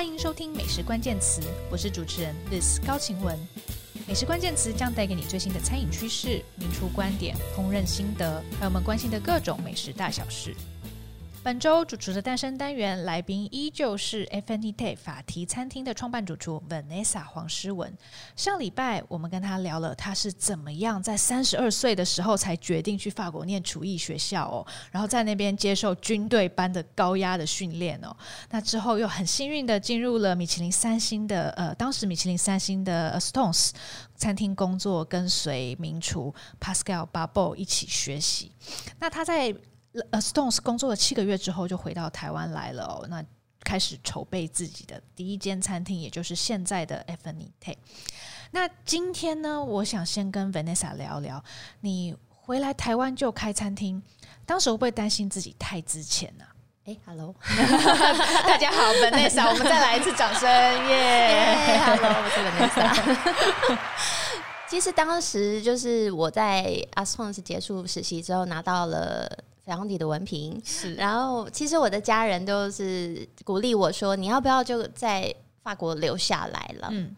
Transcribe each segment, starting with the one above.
欢迎收听《美食关键词》，我是主持人 Liz 高晴雯。美食关键词将带给你最新的餐饮趋势、名厨观点、烹饪心得，还有我们关心的各种美食大小事。本周主厨的诞生单元来宾依旧是 Affinité 法提餐厅的创办主厨 Vanessa 黄诗文。上礼拜我们跟他聊了，他是怎么样在三十二岁的时候才决定去法国念厨艺学校哦，然后在那边接受军队般的高压的训练哦。那之后又很幸运的进入了米其林三星的呃，当时米其林三星的 Stones 餐厅工作，跟随名厨 Pascal Barbot 一起学习。那他在呃，Stones 工作了七个月之后，就回到台湾来了哦。那开始筹备自己的第一间餐厅，也就是现在的 e v a n i t e。那今天呢，我想先跟 Vanessa 聊聊，你回来台湾就开餐厅，当时会不会担心自己太值钱呢？哎，Hello，大家好，Vanessa，我们再来一次掌声，耶！Hello，我是 Vanessa。其实当时就是我在 Stones 结束实习之后，拿到了。当地的文凭是，然后其实我的家人都是鼓励我说：“你要不要就在法国留下来了？嗯，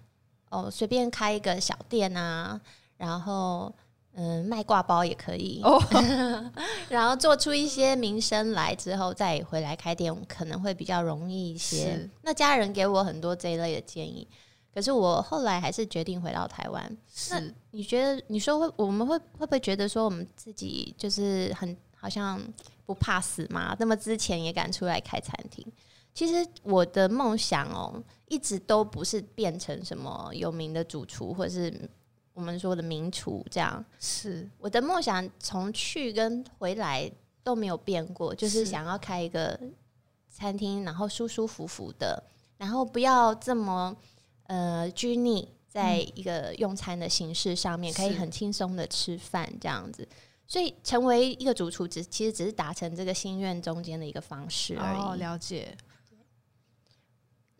哦，随便开一个小店啊，然后嗯，卖挂包也可以哦，然后做出一些名声来之后再回来开店，可能会比较容易一些。那家人给我很多这一类的建议，可是我后来还是决定回到台湾。是那你觉得？你说会我们会会不会觉得说我们自己就是很？好像不怕死嘛？那么之前也敢出来开餐厅。其实我的梦想哦，一直都不是变成什么有名的主厨，或者是我们说的名厨这样。是我的梦想，从去跟回来都没有变过，就是想要开一个餐厅，然后舒舒服服的，然后不要这么呃拘泥在一个用餐的形式上面，可以很轻松的吃饭这样子。所以成为一个主厨，只其实只是达成这个心愿中间的一个方式而已。哦，了解。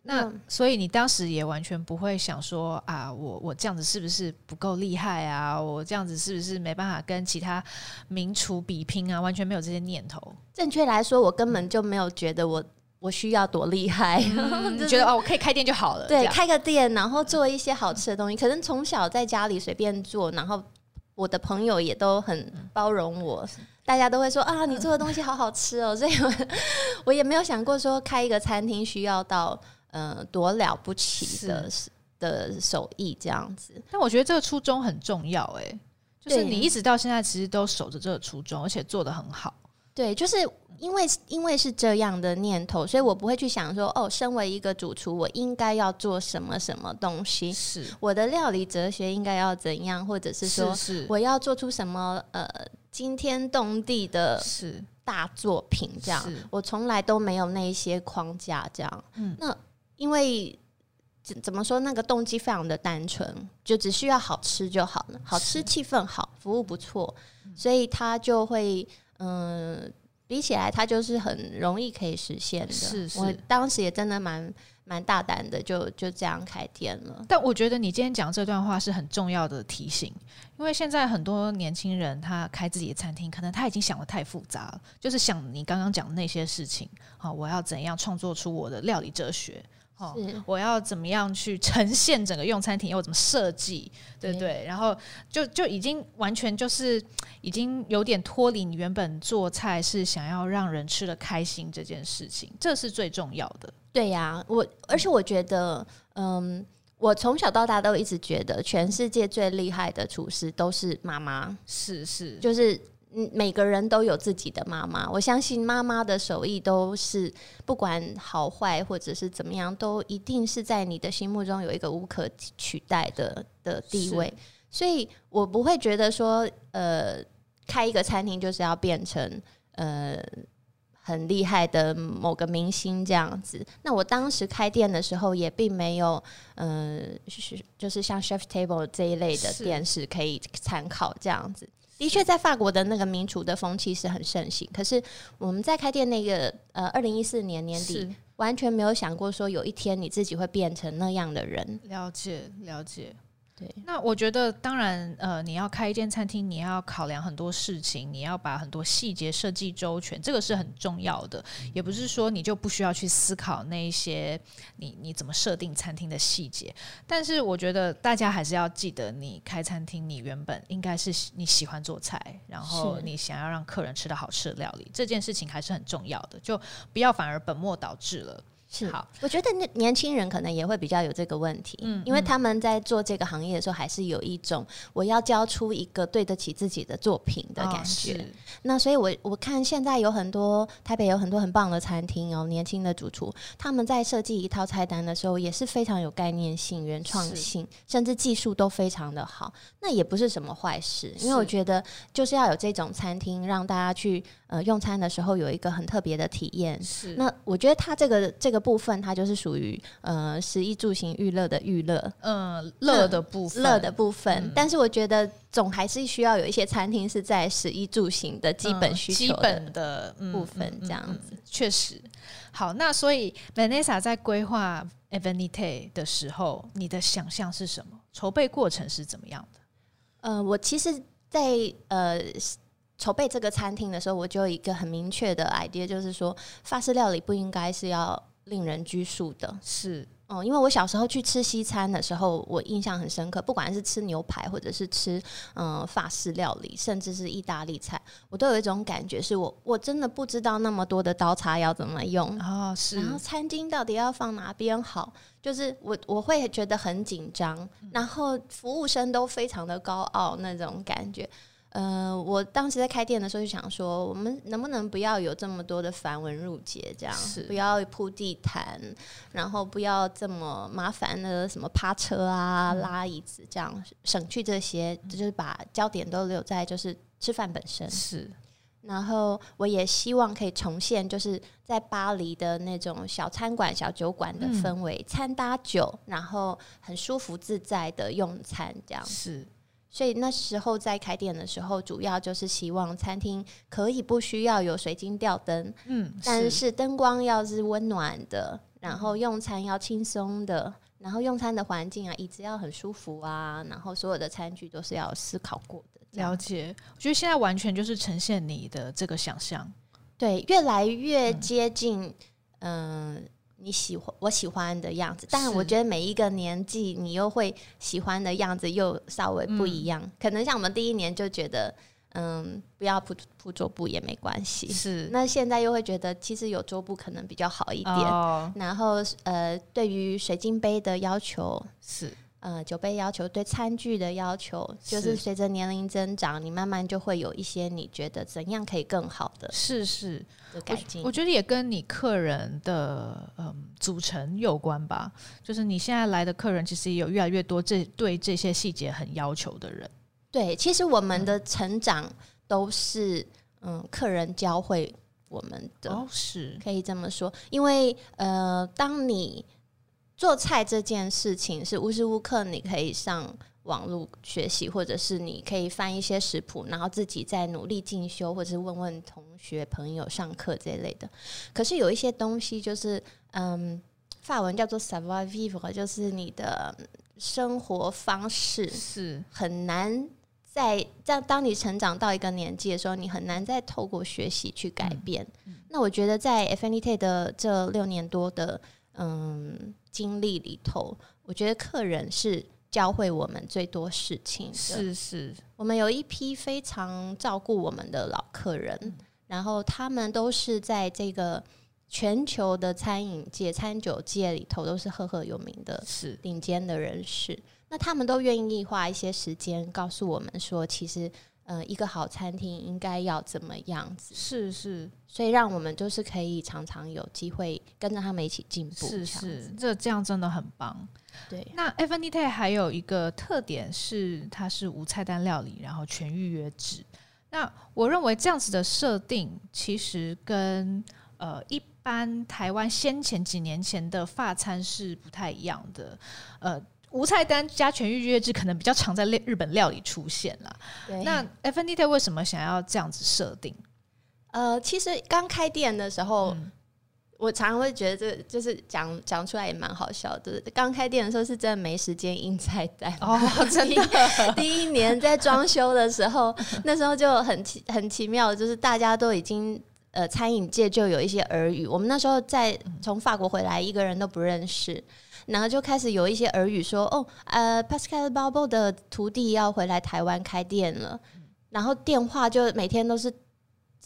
那所以你当时也完全不会想说啊，我我这样子是不是不够厉害啊？我这样子是不是没办法跟其他名厨比拼啊？完全没有这些念头。正确来说，我根本就没有觉得我我需要多厉害，嗯、你觉得哦，我可以开店就好了。对，开个店，然后做一些好吃的东西，可能从小在家里随便做，然后。我的朋友也都很包容我，大家都会说啊，你做的东西好好吃哦，所以我我也没有想过说开一个餐厅需要到呃多了不起的是。的手艺这样子。但我觉得这个初衷很重要，哎，就是你一直到现在其实都守着这个初衷，而且做的很好。对，就是。因为因为是这样的念头，所以我不会去想说，哦，身为一个主厨，我应该要做什么什么东西，是我的料理哲学应该要怎样，或者是说，是我要做出什么呃惊天动地的是大作品这样，我从来都没有那一些框架这样。嗯，那因为怎怎么说，那个动机非常的单纯，就只需要好吃就好了，好吃，气氛好，服务不错，所以他就会嗯。呃比起来，它就是很容易可以实现的。是，是，我当时也真的蛮蛮大胆的，就就这样开店了。但我觉得你今天讲这段话是很重要的提醒，因为现在很多年轻人他开自己的餐厅，可能他已经想的太复杂了，就是想你刚刚讲的那些事情啊，我要怎样创作出我的料理哲学。哦，我要怎么样去呈现整个用餐体验？要怎么设计？对不对？对，然后就就已经完全就是 已经有点脱离你原本做菜是想要让人吃的开心这件事情，这是最重要的。对呀，我而且我觉得，嗯，我从小到大都一直觉得，全世界最厉害的厨师都是妈妈，是是，就是。嗯，每个人都有自己的妈妈，我相信妈妈的手艺都是不管好坏或者是怎么样，都一定是在你的心目中有一个无可取代的的地位。所以我不会觉得说，呃，开一个餐厅就是要变成呃很厉害的某个明星这样子。那我当时开店的时候也并没有，呃，是就是像 Chef Table 这一类的电视可以参考这样子。的确，在法国的那个民厨的风气是很盛行。可是我们在开店那个呃，二零一四年年底，完全没有想过说有一天你自己会变成那样的人。了解，了解。对，那我觉得当然，呃，你要开一间餐厅，你要考量很多事情，你要把很多细节设计周全，这个是很重要的。也不是说你就不需要去思考那一些你你怎么设定餐厅的细节。但是我觉得大家还是要记得，你开餐厅，你原本应该是你喜欢做菜，然后你想要让客人吃到好吃的料理，这件事情还是很重要的，就不要反而本末倒置了。是好，我觉得年年轻人可能也会比较有这个问题，嗯，因为他们在做这个行业的时候，还是有一种我要交出一个对得起自己的作品的感觉。哦、那所以我，我我看现在有很多台北有很多很棒的餐厅哦，年轻的主厨他们在设计一套菜单的时候，也是非常有概念性、原创性，甚至技术都非常的好。那也不是什么坏事，因为我觉得就是要有这种餐厅，让大家去呃用餐的时候有一个很特别的体验。是，那我觉得它这个这个。部分它就是属于呃食衣住行娱乐的娱乐，嗯，乐的部分，乐的部分。嗯、但是我觉得总还是需要有一些餐厅是在食衣住行的基本需求基本的部分，这样子确、实好。那所以 Vanessa 在规划 Evenite 的时候，你的想象是什么？筹备过程是怎么样的？呃，我其实在，在呃。筹备这个餐厅的时候，我就有一个很明确的 idea，就是说法式料理不应该是要令人拘束的。是，嗯，因为我小时候去吃西餐的时候，我印象很深刻，不管是吃牛排，或者是吃嗯法式料理，甚至是意大利菜，我都有一种感觉，是我我真的不知道那么多的刀叉要怎么用哦，是，然后餐巾到底要放哪边好，就是我我会觉得很紧张，然后服务生都非常的高傲那种感觉。呃，我当时在开店的时候就想说，我们能不能不要有这么多的繁文缛节，这样是不要铺地毯，然后不要这么麻烦的什么趴车啊、嗯、拉椅子，这样省去这些，就是把焦点都留在就是吃饭本身。是，然后我也希望可以重现就是在巴黎的那种小餐馆、小酒馆的氛围，嗯、餐搭酒，然后很舒服自在的用餐，这样是。所以那时候在开店的时候，主要就是希望餐厅可以不需要有水晶吊灯，嗯，但是灯光要是温暖的，然后用餐要轻松的，然后用餐的环境啊，椅子要很舒服啊，然后所有的餐具都是要思考过的。了解，我觉得现在完全就是呈现你的这个想象，对，越来越接近，嗯。呃你喜欢我喜欢的样子，但我觉得每一个年纪你又会喜欢的样子又稍微不一样。嗯、可能像我们第一年就觉得，嗯，不要铺铺桌布也没关系。是，那现在又会觉得，其实有桌布可能比较好一点。哦、然后，呃，对于水晶杯的要求是。呃，酒杯要求，对餐具的要求，就是随着年龄增长，你慢慢就会有一些你觉得怎样可以更好的，是是的改进。我觉得也跟你客人的嗯组成有关吧，就是你现在来的客人其实也有越来越多这对这些细节很要求的人。对，其实我们的成长都是嗯客人教会我们的，哦，是可以这么说，因为呃，当你。做菜这件事情是无时无刻你可以上网络学习，或者是你可以翻一些食谱，然后自己再努力进修，或者是问问同学朋友上课这一类的。可是有一些东西就是，嗯，法文叫做 savoir vivre，就是你的生活方式是很难在在当你成长到一个年纪的时候，你很难再透过学习去改变。嗯，那我觉得在 Evenite 的这六年多的。嗯，经历里头，我觉得客人是教会我们最多事情的。是是，我们有一批非常照顾我们的老客人，嗯、然后他们都是在这个全球的餐饮界、餐酒界里头都是赫赫有名的，是顶尖的人士。那他们都愿意花一些时间告诉我们说，其实。呃，一个好餐厅应该要怎么样子？是是，所以让我们就是可以常常有机会跟着他们一起进步。是是，这这样真的很棒。对，那 Evenite 还有一个特点是，它是无菜单料理，然后全预约制。那我认为这样子的设定，其实跟呃一般台湾先前几年前的法餐是不太一样的。呃。无菜单加全预约制可能比较常在日本料理出现了。对那 Evenite 为什么想要这样子设定？呃，其实刚开店的时候，嗯、我常常会觉得这就是讲讲出来也蛮好笑的。刚开店的时候是真的没时间印菜单哦，真的。第一年在装修的时候，那时候就很奇很奇妙，就是大家都已经呃餐饮界就有一些耳语。我们那时候在从法国回来，一个人都不认识，然后就开始有一些耳语说哦，呃，Pascal Barbeau 的徒弟要回来台湾开店了，然后电话就每天都是。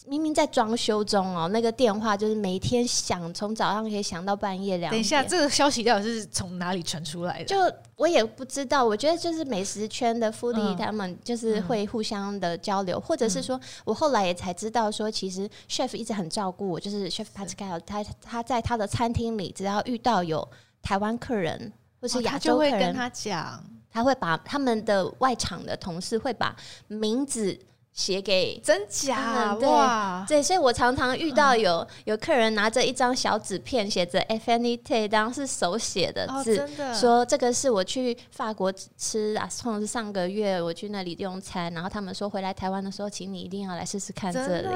明明在装修中哦，那个电话就是每天响，从早上可以响到半夜两点。等一下，这个消息到底是从哪里传出来的？就我也不知道。我觉得就是美食圈的 foodie 他们就是会互相的交流，嗯、或者是说我后来也才知道说，其实 chef 一直很照顾我，就是 chef Pascal，他他在他的餐厅里，只要遇到有台湾客人或是亚洲客人，哦、他就会跟他讲，他会把他们的外场的同事会把名字。写给真假、嗯、对哇？对，所以我常常遇到有、嗯、有客人拿着一张小纸片，写着 “Affinité”，当然是手写的字、哦的，说这个是我去法国吃啊，从是上个月我去那里用餐，然后他们说回来台湾的时候，请你一定要来试试看这里。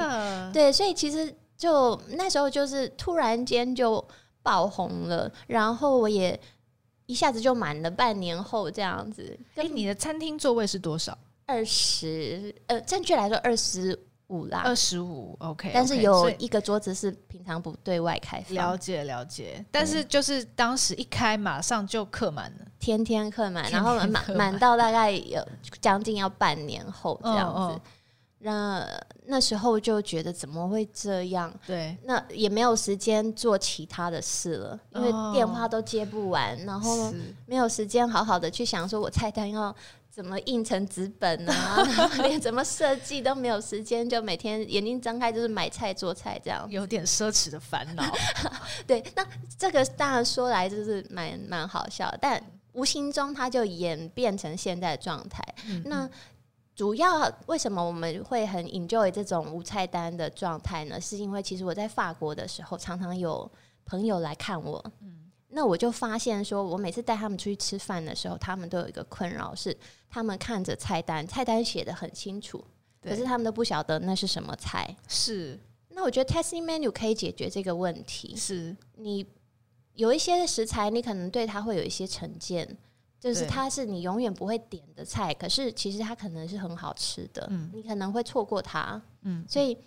对，所以其实就那时候就是突然间就爆红了，然后我也一下子就满了，半年后这样子。哎，你的餐厅座位是多少？二十，呃，正确来说二十五啦，二十五，OK。但是有一个桌子是平常不对外开放。了解了解，但是就是当时一开，马上就客满了，天天客满，然后满满到大概有将近要半年后这样子。哦哦那那时候就觉得怎么会这样？对，那也没有时间做其他的事了，因为电话都接不完，然后没有时间好好的去想说我菜单要。怎么印成纸本啊？连怎么设计都没有时间，就每天眼睛张开就是买菜做菜这样，有点奢侈的烦恼。对，那这个当然说来就是蛮蛮好笑，但无形中它就演变成现在的状态。嗯嗯。那主要为什么我们会很 enjoy 这种无菜单的状态呢？是因为其实我在法国的时候，常常有朋友来看我。嗯那我就发现，说我每次带他们出去吃饭的时候，他们都有一个困扰，是他们看着菜单，菜单写的很清楚，可是他们都不晓得那是什么菜。是，那我觉得 testing menu 可以解决这个问题。是你有一些食材，你可能对它会有一些成见，就是它是你永远不会点的菜，可是其实它可能是很好吃的，嗯，你可能会错过它，嗯，所以。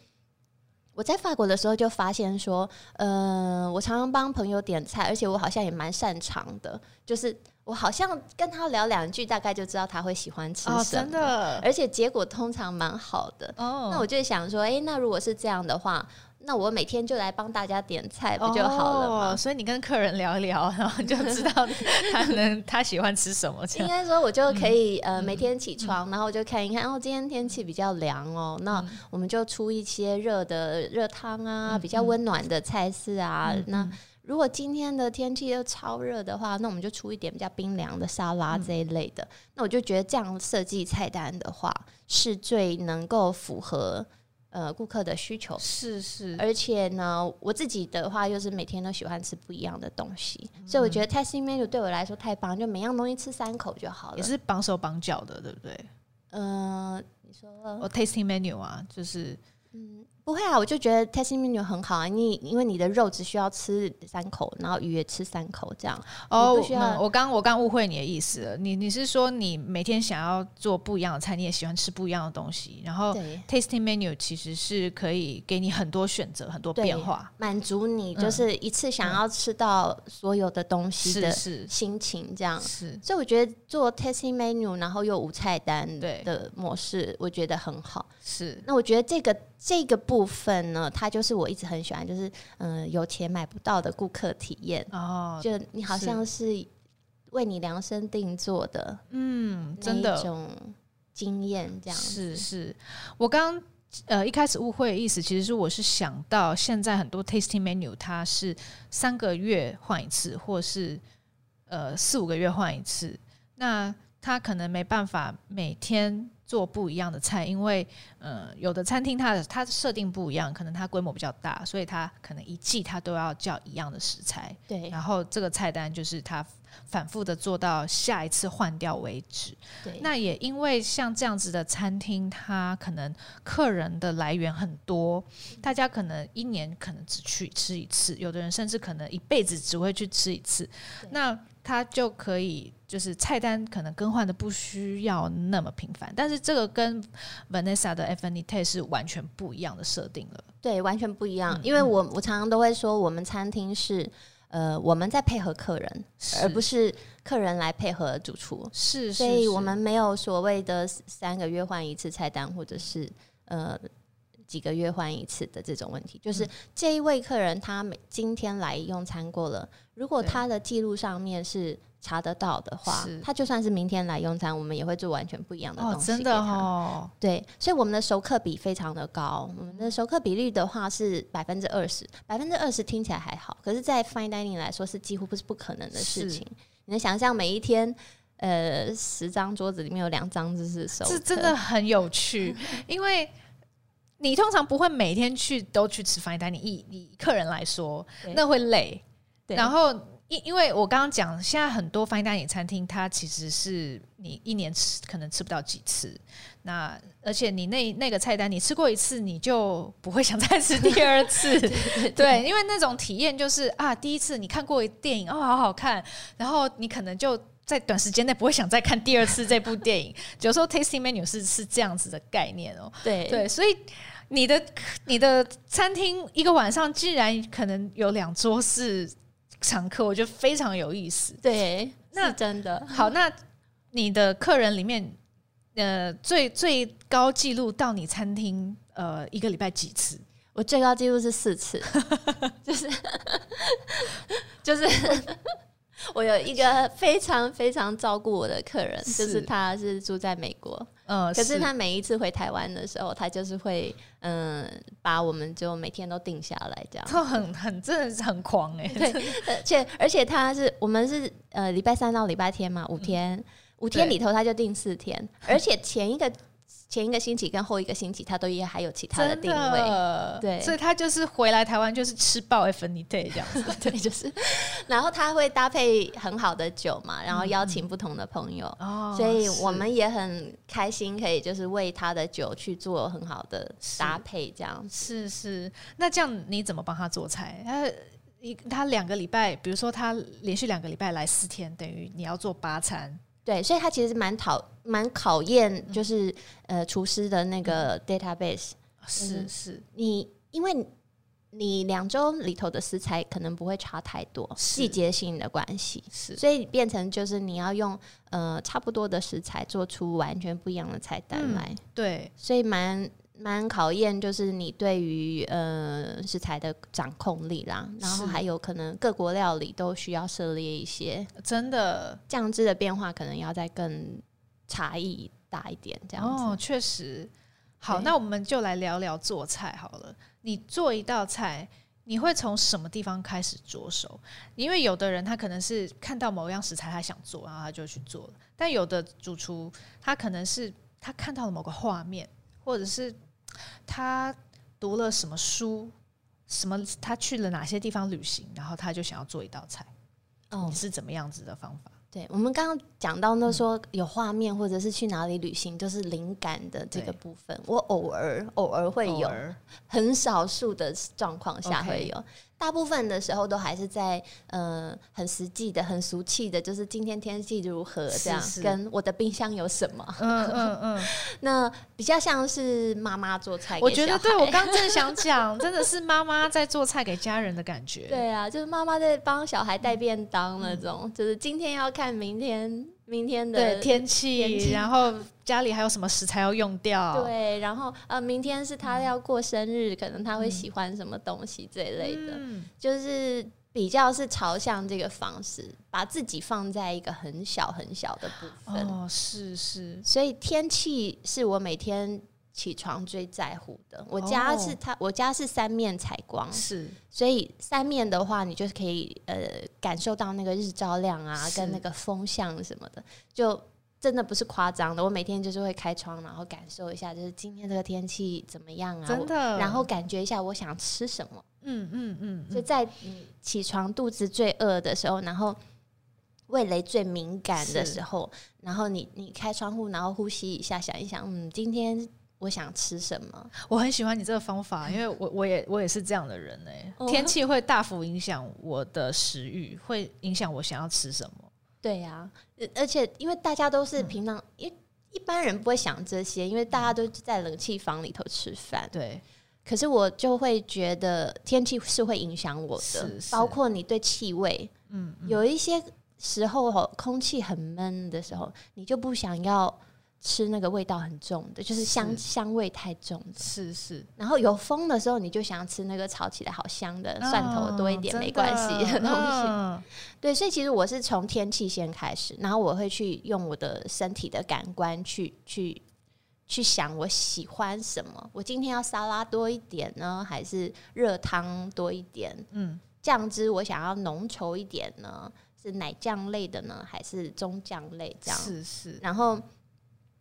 我在法国的时候就发现说，呃，我常常帮朋友点菜，而且我好像也蛮擅长的，就是我好像跟他聊两句，大概就知道他会喜欢吃什么，哦，真的，而且结果通常蛮好的。哦，那我就想说，诶，那如果是这样的话。那我每天就来帮大家点菜不就好了吗？哦，所以你跟客人聊一聊，然后就知道 他能他喜欢吃什么。应该说，我就可以、嗯、呃每天起床，然后我就看一看，哦，今天天气比较凉哦，那我们就出一些热的热汤啊，嗯、比较温暖的菜式啊。嗯、那如果今天的天气又超热的话，那我们就出一点比较冰凉的沙拉这一类的。嗯、那我就觉得这样设计菜单的话，是最能够符合。呃，顾客的需求是是，而且呢，我自己的话又是每天都喜欢吃不一样的东西，嗯、所以我觉得 tasting menu 对我来说太棒，就每样东西吃三口就好了。也是绑手绑脚的，对不对？嗯、呃，你说我 tasting menu 啊，就是嗯。不会啊，我就觉得 tasting menu 很好啊。你因为你的肉只需要吃三口，然后鱼也吃三口这样。哦，嗯、我刚我刚误会你的意思了。你你是说你每天想要做不一样的菜，你也喜欢吃不一样的东西，然后 tasting menu 其实是可以给你很多选择、很多变化，满足你就是一次想要吃到所有的东西的心情这样。是，是，所以我觉得做 tasting menu，然后又无菜单的模式，我觉得很好。是，那我觉得这个。这个部分呢，它就是我一直很喜欢，就是嗯、呃，有钱买不到的顾客体验哦，就你好像是为你量身定做的，嗯，真的一种经验这样。是是，我刚呃一开始误会的意思，其实是我是想到现在很多 tasting menu 它是三个月换一次，或是呃四五个月换一次，那他可能没办法每天。做不一样的菜，因为呃，有的餐厅它的它设定不一样，可能它规模比较大，所以它可能一季它都要叫一样的食材。对，然后这个菜单就是它反复的做到下一次换掉为止。对，那也因为像这样子的餐厅，它可能客人的来源很多，大家可能一年可能只去吃一次，有的人甚至可能一辈子只会去吃一次。那它就可以，就是菜单可能更换的不需要那么频繁，但是这个跟 Vanessa 的 Affinité 是完全不一样的设定了。对，完全不一样。嗯、因为我我常常都会说，我们餐厅是呃我们在配合客人，而不是客人来配合主厨。是，所以我们没有所谓的三个月换一次菜单，或者是呃。几个月换一次的这种问题，就是这一位客人他每今天来用餐过了，如果他的记录上面是查得到的话，他就算是明天来用餐，我们也会做完全不一样的东西。哦，真的哦，对，所以我们的熟客比非常的高，我们的熟客比率的话是百分之二十，百分之二十听起来还好，可是，在 fine dining 来说是几乎不是不可能的事情。你能想象每一天，呃，十张桌子里面有两张就是熟客，这真的很有趣，因为。你通常不会每天去都去吃 fine dining，以以客人来说，那会累。然后因因为我刚刚讲，现在很多 fine dining 餐厅，它其实是你一年吃可能吃不到几次。那而且你那那个菜单，你吃过一次，你就不会想再吃第二次。对，对，对，对，因为那种体验就是啊，第一次你看过一电影哦，好好看，然后你可能就。在短时间内不会想再看第二次这部电影，有时候 tasting menu 是是这样子的概念哦。对对，所以你的你的餐厅一个晚上竟然可能有两桌是常客，我觉得非常有意思。对，那真的好。那你的客人里面，呃，最最高记录到你餐厅呃一个礼拜几次？我最高记录是四次，就 是就是。我有一个非常非常照顾我的客人，就是他是住在美国，嗯，可是他每一次回台湾的时候，他就是会嗯把我们就每天都定下来，这样，他很很真的是很狂哎、欸，对，而且而且他是我们是呃礼拜三到礼拜天嘛，五天、嗯、五天里头他就定四天，而且前一个。前一个星期跟后一个星期，他都也还有其他的定位，对，所以他就是回来台湾就是吃爆 Affinité 这样子，对，就是，然后他会搭配很好的酒嘛，然后邀请不同的朋友，嗯、所以我们也很开心，可以就是为他的酒去做很好的搭配，这样是是。那这样你怎么帮他做菜？他一他两个礼拜，比如说他连续两个礼拜来四天，等于你要做八餐。对，所以它其实蛮讨蛮考验，就是、嗯、呃厨师的那个 database、嗯。是是，你因为你两周里头的食材可能不会差太多，季节性的关系，是，所以变成就是你要用呃差不多的食材做出完全不一样的菜单来。嗯、对，所以蛮。蛮考验，就是你对于呃食材的掌控力啦，然后还有可能各国料理都需要涉猎一些，真的酱汁的变化可能要再更差异大一点，这样子。哦，确实。好，那我们就来聊聊做菜好了。你做一道菜，你会从什么地方开始着手？因为有的人他可能是看到某样食材他想做，然后他就去做了；但有的主厨他可能是他看到了某个画面，或者是。他读了什么书？什么？他去了哪些地方旅行？然后他就想要做一道菜。哦，你是怎么样子的方法？对，我们刚刚讲到那说有画面，或者是去哪里旅行，就是灵感的这个部分。我偶尔偶尔会有，很少数的状况下会有。大部分的时候都还是在呃很实际的、很俗气的，就是今天天气如何这样，是是跟我的冰箱有什么。嗯嗯嗯。那比较像是妈妈做菜。我觉得对，我刚正想讲，真的是妈妈在做菜给家人的感觉。对啊，就是妈妈在帮小孩带便当那种，嗯、就是今天要看明天。明天的天气，然后家里还有什么食材要用掉？对，然后呃，明天是他要过生日，嗯、可能他会喜欢什么东西这一类的，嗯、就是比较是朝向这个方式，把自己放在一个很小很小的部分。哦，是是，所以天气是我每天。起床最在乎的，我家是它，我家是三面采光，是，所以三面的话，你就是可以呃感受到那个日照量啊，跟那个风向什么的，就真的不是夸张的，我每天就是会开窗，然后感受一下，就是今天这个天气怎么样啊？真的，然后感觉一下我想吃什么。嗯嗯嗯，就在你起床肚子最饿的时候，然后味蕾最敏感的时候，然后你你开窗户，然后呼吸一下，想一想，嗯，今天我想吃什么？我很喜欢你这个方法，因为我我也我也是这样的人哎、欸，天气会大幅影响我的食欲，会影响我想要吃什么。对呀、啊，而且因为大家都是平常，因、嗯、一般人不会想这些，因为大家都在冷气房里头吃饭。对，可是我就会觉得天气是会影响我的，是是包括你对气味，嗯，嗯，有一些时候空气很闷的时候，你就不想要。吃那个味道很重的，就是香是香味太重的，是是。然后有风的时候，你就想吃那个炒起来好香的，蒜头多一点没关系的东西。哦、对，所以其实我是从天气先开始，然后我会去用我的身体的感官去去去想我喜欢什么。我今天要沙拉多一点呢，还是热汤多一点？嗯，酱汁我想要浓稠一点呢，是奶酱类的呢，还是中酱类？这样是是。然后。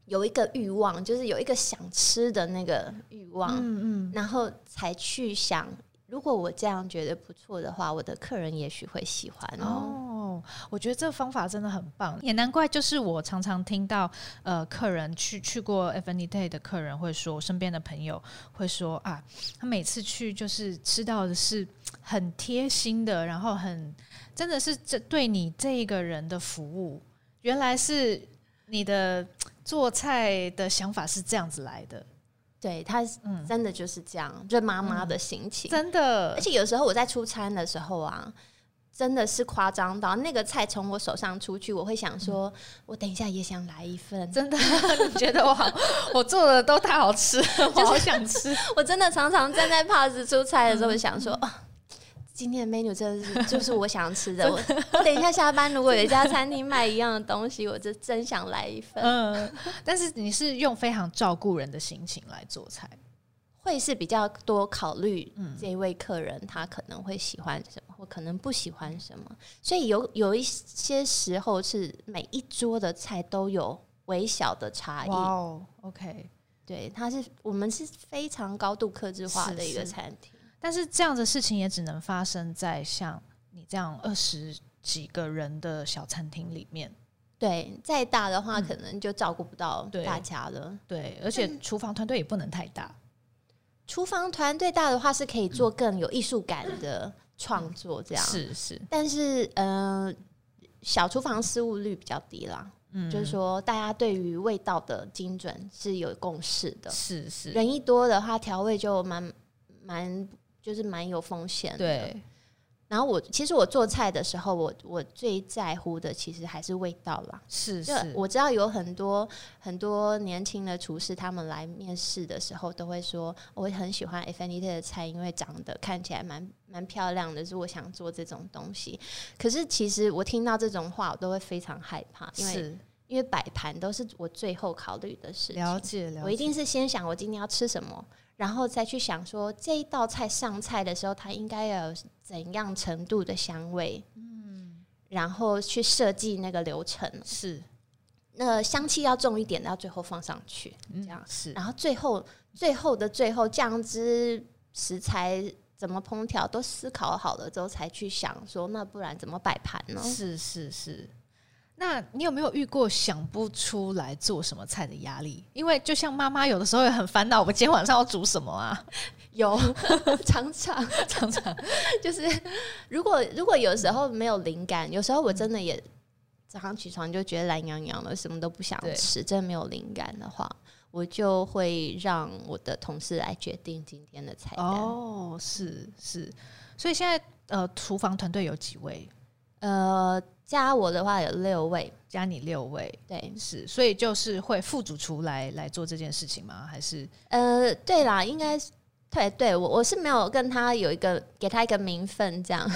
有一个欲望，就是有一个想吃的那个欲望，嗯嗯，然后才去想，如果我这样觉得不错的话，我的客人也许会喜欢哦。哦，我觉得这个方法真的很棒，也难怪，就是我常常听到，呃，客人去去过 Affinity 的客人会说，身边的朋友会说啊，他每次去就是吃到的是很贴心的，然后很真的是这对你这一个人的服务，原来是你的。做菜的想法是这样子来的，对他，嗯，真的就是这样，嗯、就妈妈的心情，真的。而且有时候我在出餐的时候啊，真的是夸张到那个菜从我手上出去，我会想说，嗯、我等一下也想来一份。真的，你觉得我好，我做的都太好吃了，我好想吃。我真的常常站在 PARS 出菜的时候想说，嗯今天的 menu 真的是 就是我想吃的。我等一下下班，如果有一家餐厅卖一样的东西，我就真想来一份。嗯，但是你是用非常照顾人的心情来做菜，会是比较多考虑这一位客人他可能会喜欢什么，或可能不喜欢什么。所以有有一些时候是每一桌的菜都有微小的差异。哦，OK，对，它是我们是非常高度克制化的一个餐厅。但是这样的事情也只能发生在像你这样二十几个人的小餐厅里面。对，再大的话可能就照顾不到大家了。嗯、对，对，而且厨房团队也不能太大。厨房团队大的话是可以做更有艺术感的创作，这样、嗯、是是。但是，嗯、呃，小厨房失误率比较低啦。嗯，就是说大家对于味道的精准是有共识的。是是。人一多的话，调味就蛮蛮。就是蛮有风险的。对，然后我其实我做菜的时候，我我最在乎的其实还是味道啦。是是，我知道有很多很多年轻的厨师，他们来面试的时候都会说，我很喜欢 Affinity 的菜，因为长得看起来蛮蛮漂亮的，是我想做这种东西。可是其实我听到这种话，我都会非常害怕，因为因为摆盘都是我最后考虑的事情。了解了解，我一定是先想我今天要吃什么。然后再去想说，这一道菜上菜的时候，它应该要有怎样程度的香味，嗯，然后去设计那个流程，是那香气要重一点，要最后放上去，嗯、这样是。然后最后最后的最后，酱汁食材怎么烹调都思考好了之后，才去想说，那不然怎么摆盘呢？是是是。那你有没有遇过想不出来做什么菜的压力？因为就像妈妈有的时候也很烦恼，我今天晚上要煮什么啊？有，常常 常常就是，如果如果有时候没有灵感，有时候我真的也早上起床就觉得懒洋洋的，什么都不想吃，真的没有灵感的话，我就会让我的同事来决定今天的菜单。哦，是是，所以现在呃，厨房团队有几位？呃。加我的话有六位，加你六位，对，是，所以就是会副主厨来来做这件事情吗？还是？呃，对啦，应该对，对我我是没有跟他有一个给他一个名分这样，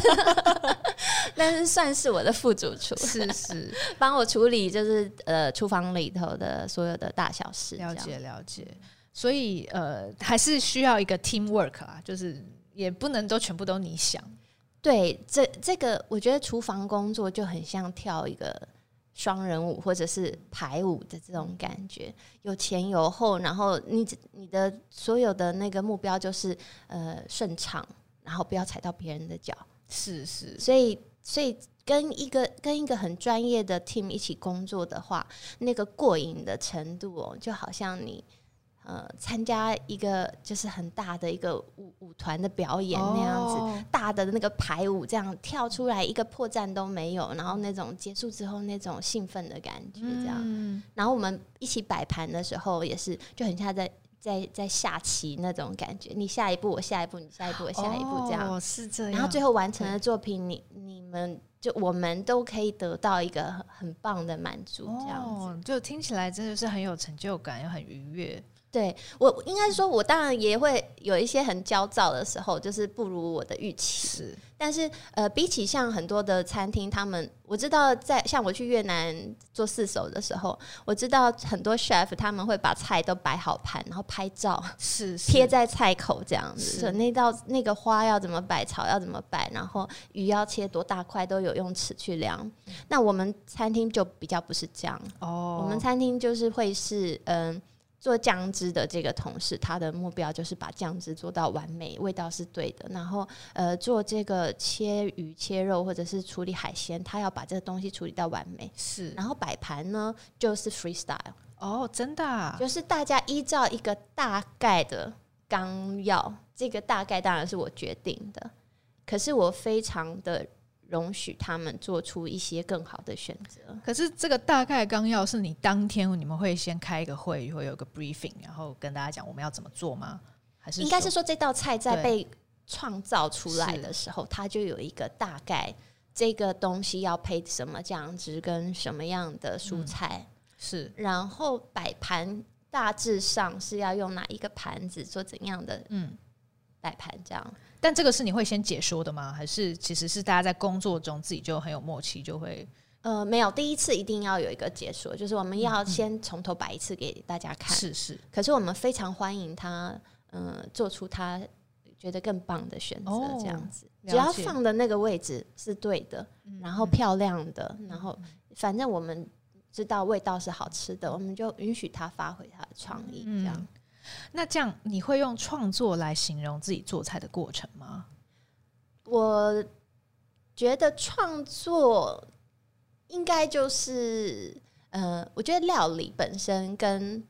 但是算是我的副主厨，是是，帮我处理就是呃厨房里头的所有的大小事，了解了解，所以呃还是需要一个 team work 啊，就是也不能都全部都你想。对，这这个我觉得厨房工作就很像跳一个双人舞或者是排舞的这种感觉，有前有后，然后你你的所有的那个目标就是呃顺畅，然后不要踩到别人的脚。是是，所以所以跟一个跟一个很专业的 team 一起工作的话，那个过瘾的程度哦，就好像你。呃，参加一个就是很大的一个舞舞团的表演那样子，哦、大的那个排舞这样跳出来，一个破绽都没有，然后那种结束之后那种兴奋的感觉，这样。嗯、然后我们一起摆盘的时候，也是就很像在在在下棋那种感觉，你下一步我下一步，你下一步我下一步这样，哦、是这样。然后最后完成的作品，你你们就我们都可以得到一个很很棒的满足，这样子、哦，就听起来真的是很有成就感，又很愉悦。对我应该说，我当然也会有一些很焦躁的时候，就是不如我的预期。是，但是呃，比起像很多的餐厅，他们我知道在像我去越南做四手的时候，我知道很多 chef 他们会把菜都摆好盘，然后拍照，是贴在菜口这样子。是那道那个花要怎么摆，草要怎么摆，然后鱼要切多大块，都有用尺去量。嗯、那我们餐厅就比较不是这样哦，我们餐厅就是会是嗯。呃做酱汁的这个同事，他的目标就是把酱汁做到完美，味道是对的。然后，呃，做这个切鱼、切肉或者是处理海鲜，他要把这个东西处理到完美。是。然后摆盘呢，就是 freestyle。哦，真的啊？就是大家依照一个大概的纲要，这个大概当然是我决定的，可是我非常的。容许他们做出一些更好的选择。可是这个大概纲要是你当天你们会先开一个会，会有一个 briefing，然后跟大家讲我们要怎么做吗？还是应该是说这道菜在被创造出来的时候，它就有一个大概，这个东西要配什么酱汁跟什么样的蔬菜、嗯、是，然后摆盘大致上是要用哪一个盘子做怎样的嗯摆盘这样。但这个是你会先解说的吗？还是其实是大家在工作中自己就很有默契，就会呃没有第一次一定要有一个解说，就是我们要先从头摆一次给大家看。是是。可是我们非常欢迎他，呃，做出他觉得更棒的选择，这样子，只要放的那个位置是对的，然后漂亮的，然后反正我们知道味道是好吃的，我们就允许他发挥他的创意，这样。那这样你会用创作来形容自己做菜的过程吗？我觉得创作应该就是，呃，我觉得料理本身跟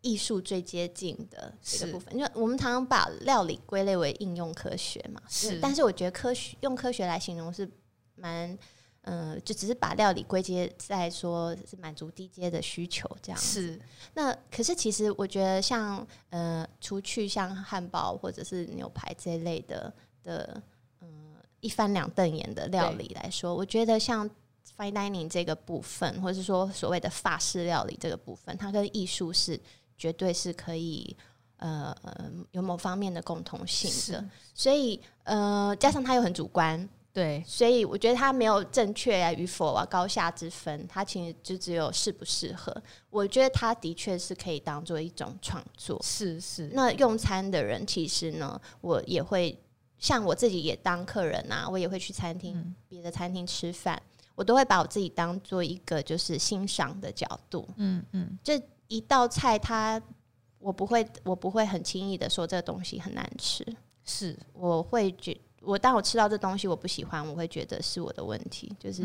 艺术最接近的这个部分，因为我们常常把料理归类为应用科学嘛，是。但是我觉得科学用科学来形容是蛮。嗯、呃，就只是把料理归结在说是满足低阶的需求这样。是。那可是其实我觉得像呃，除去像汉堡或者是牛排这一类的的嗯、呃、一翻两瞪眼的料理来说，我觉得像 fine dining 这个部分，或者是说所谓的法式料理这个部分，它跟艺术是绝对是可以呃呃有某方面的共同性的。所以呃，加上它又很主观。对，所以我觉得它没有正确啊与否啊高下之分，它其实就只有适不适合。我觉得它的确是可以当做一种创作。是是。那用餐的人其实呢，我也会像我自己也当客人啊，我也会去餐厅别、嗯、的餐厅吃饭，我都会把我自己当做一个就是欣赏的角度。嗯嗯。这一道菜它，我不会我不会很轻易的说这个东西很难吃，是我会觉。我当我吃到这东西我不喜欢，我会觉得是我的问题，就是，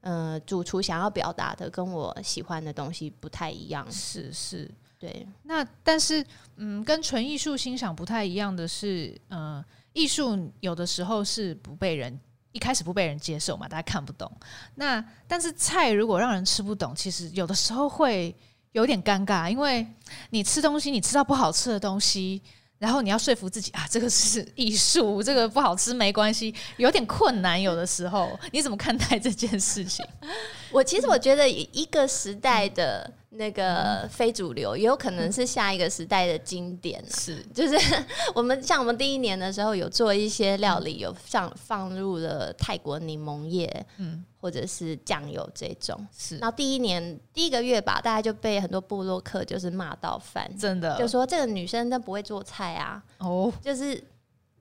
嗯、呃，主厨想要表达的跟我喜欢的东西不太一样。是是，对。那但是，嗯，跟纯艺术欣赏不太一样的是，呃，艺术有的时候是不被人一开始不被人接受嘛，大家看不懂。那但是菜如果让人吃不懂，其实有的时候会有点尴尬，因为你吃东西，你吃到不好吃的东西。然后你要说服自己啊，这个是艺术，这个不好吃没关系，有点困难。有的时候，你怎么看待这件事情？我其实我觉得一个时代的。那个非主流也有可能是下一个时代的经典，啊，是。就是 我们像我们第一年的时候有做一些料理，有像放入了泰国柠檬叶，嗯，或者是酱油这种，是。然后第一年第一个月吧，大家就被很多部落客就是骂到翻，真的。就说这个女生都不会做菜啊，哦，就是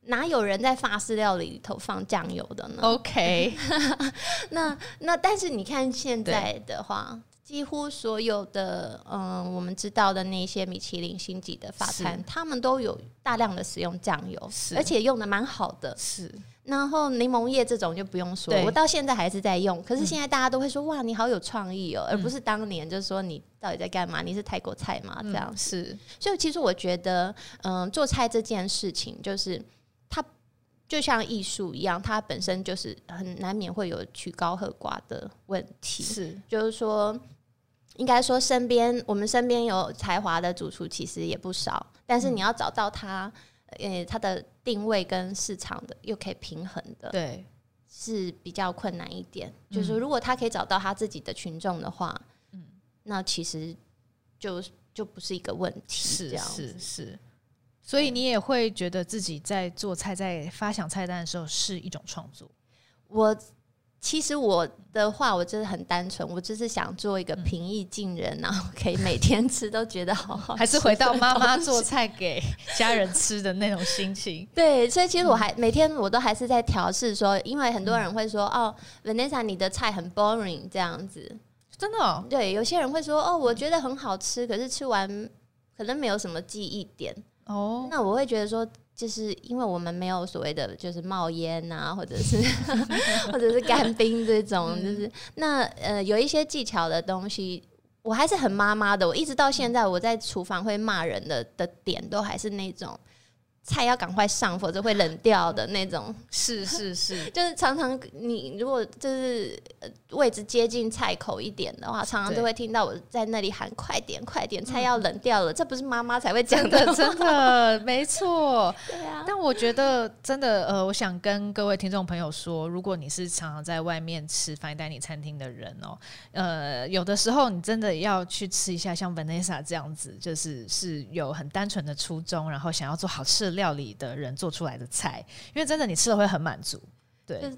哪有人在法式料理里头放酱油的呢？OK，那那但是你看现在的话，几乎所有的嗯，我们知道的那些米其林星级的法餐，他们都有大量的使用酱油，而且用的蛮好的。是，然后柠檬叶这种就不用说，我到现在还是在用。可是现在大家都会说、嗯、哇，你好有创意哦，而不是当年就是说你到底在干嘛？你是泰国菜吗？这样、嗯、是。所以其实我觉得，嗯，做菜这件事情就是。它就像艺术一样，它本身就是很难免会有曲高和寡的问题。是，就是说，应该说身边我们身边有才华的主厨其实也不少，但是你要找到他，呃、嗯，他的定位跟市场的又可以平衡的，对，是比较困难一点。嗯、就是说，如果他可以找到他自己的群众的话，嗯，那其实就就不是一个问题。是是是。所以你也会觉得自己在做菜，在发想菜单的时候是一种创作。我其实我的话，我真的很单纯，我就是想做一个平易近人，然后可以每天吃都觉得好好。还是回到妈妈做菜给家人吃的那种心情。对，所以其实我还每天我都还是在调试说，因为很多人会说哦，Vanessa 你的菜很 boring 这样子，真的哦？对，有些人会说哦，我觉得很好吃，可是吃完可能没有什么记忆点。哦，那我会觉得说，就是因为我们没有所谓的就是冒烟啊，或者是 或者是干冰这种，就是那呃有一些技巧的东西，我还是很妈妈的。我一直到现在，我在厨房会骂人的的点都还是那种。菜要赶快上，否则会冷掉的那种。是是是，就是常常你如果就是位置接近菜口一点的话，常常都会听到我在那里喊：“快点快点，菜要冷掉了。”这不是妈妈才会讲的，的，真的没错。对啊。但我觉得真的呃，我想跟各位听众朋友说，如果你是常常在外面吃 fine dining 餐厅的人哦，呃，有的时候你真的要去吃一下像 Vanessa 这样子，就是是有很单纯的初衷，然后想要做好吃的。料理的人做出来的菜，因为真的你吃了会很满足。对，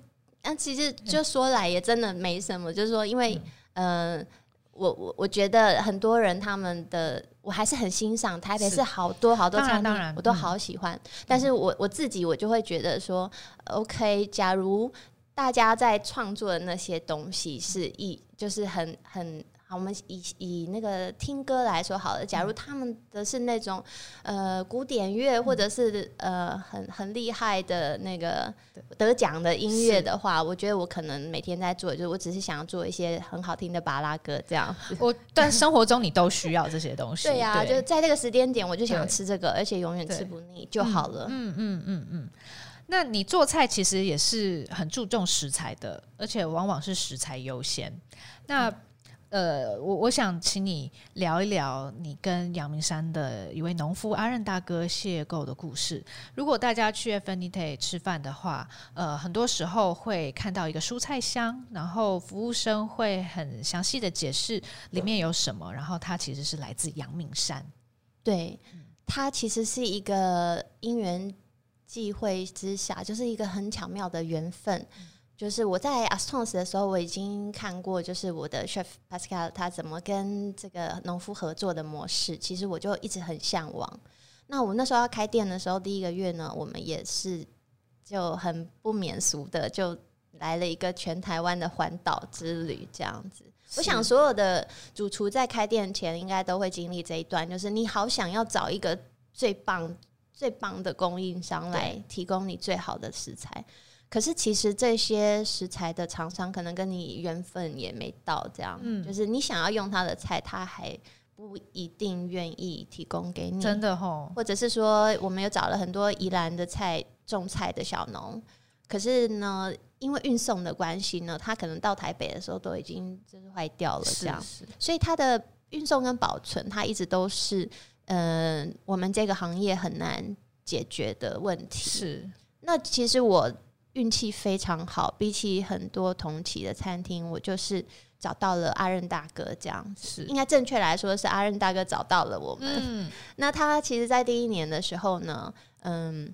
那其实就说来也真的没什么，嗯、就是说，因为嗯、呃，我我我觉得很多人他们的我还是很欣赏台北是好多好多餐厅，我都好喜欢。嗯、但是我我自己我就会觉得说，OK，假如大家在创作的那些东西是一就是很很。我们以以那个听歌来说好了，假如他们的是那种呃古典乐，或者是呃很很厉害的那个得奖的音乐的话，我觉得我可能每天在做，就是我只是想要做一些很好听的巴拉歌这样。我 但生活中你都需要这些东西。对呀、啊，就在这个时间点，我就想吃这个，而且永远吃不腻就好了。嗯嗯嗯嗯。那你做菜其实也是很注重食材的，而且往往是食材优先。那、嗯呃，我我想请你聊一聊你跟阳明山的一位农夫阿任大哥邂逅的故事。如果大家去 Afanite 吃饭的话，呃，很多时候会看到一个蔬菜箱，然后服务生会很详细的解释里面有什么，然后它其实是来自阳明山。对，它其实是一个因缘际会之下，就是一个很巧妙的缘分。就是我在 Astons 的时候，我已经看过，就是我的 chef Pascal 他怎么跟这个农夫合作的模式，其实我就一直很向往。那我那时候要开店的时候，第一个月呢，我们也是就很不免俗的，就来了一个全台湾的环岛之旅，这样子。我想所有的主厨在开店前，应该都会经历这一段，就是你好想要找一个最棒、最棒的供应商来提供你最好的食材。可是其实这些食材的厂商可能跟你缘分也没到，这样，嗯，就是你想要用他的菜，他还不一定愿意提供给你，真的齁。或者是说，我们有找了很多宜兰的菜种菜的小农，可是呢，因为运送的关系呢，他可能到台北的时候都已经就是坏掉了，这样，所以它的运送跟保存，它一直都是，嗯、呃，我们这个行业很难解决的问题。是，那其实我。运气非常好，比起很多同期的餐厅，我就是找到了阿任大哥这样子。是，应该正确来说是阿任大哥找到了我们。嗯，那他其实，在第一年的时候呢，嗯，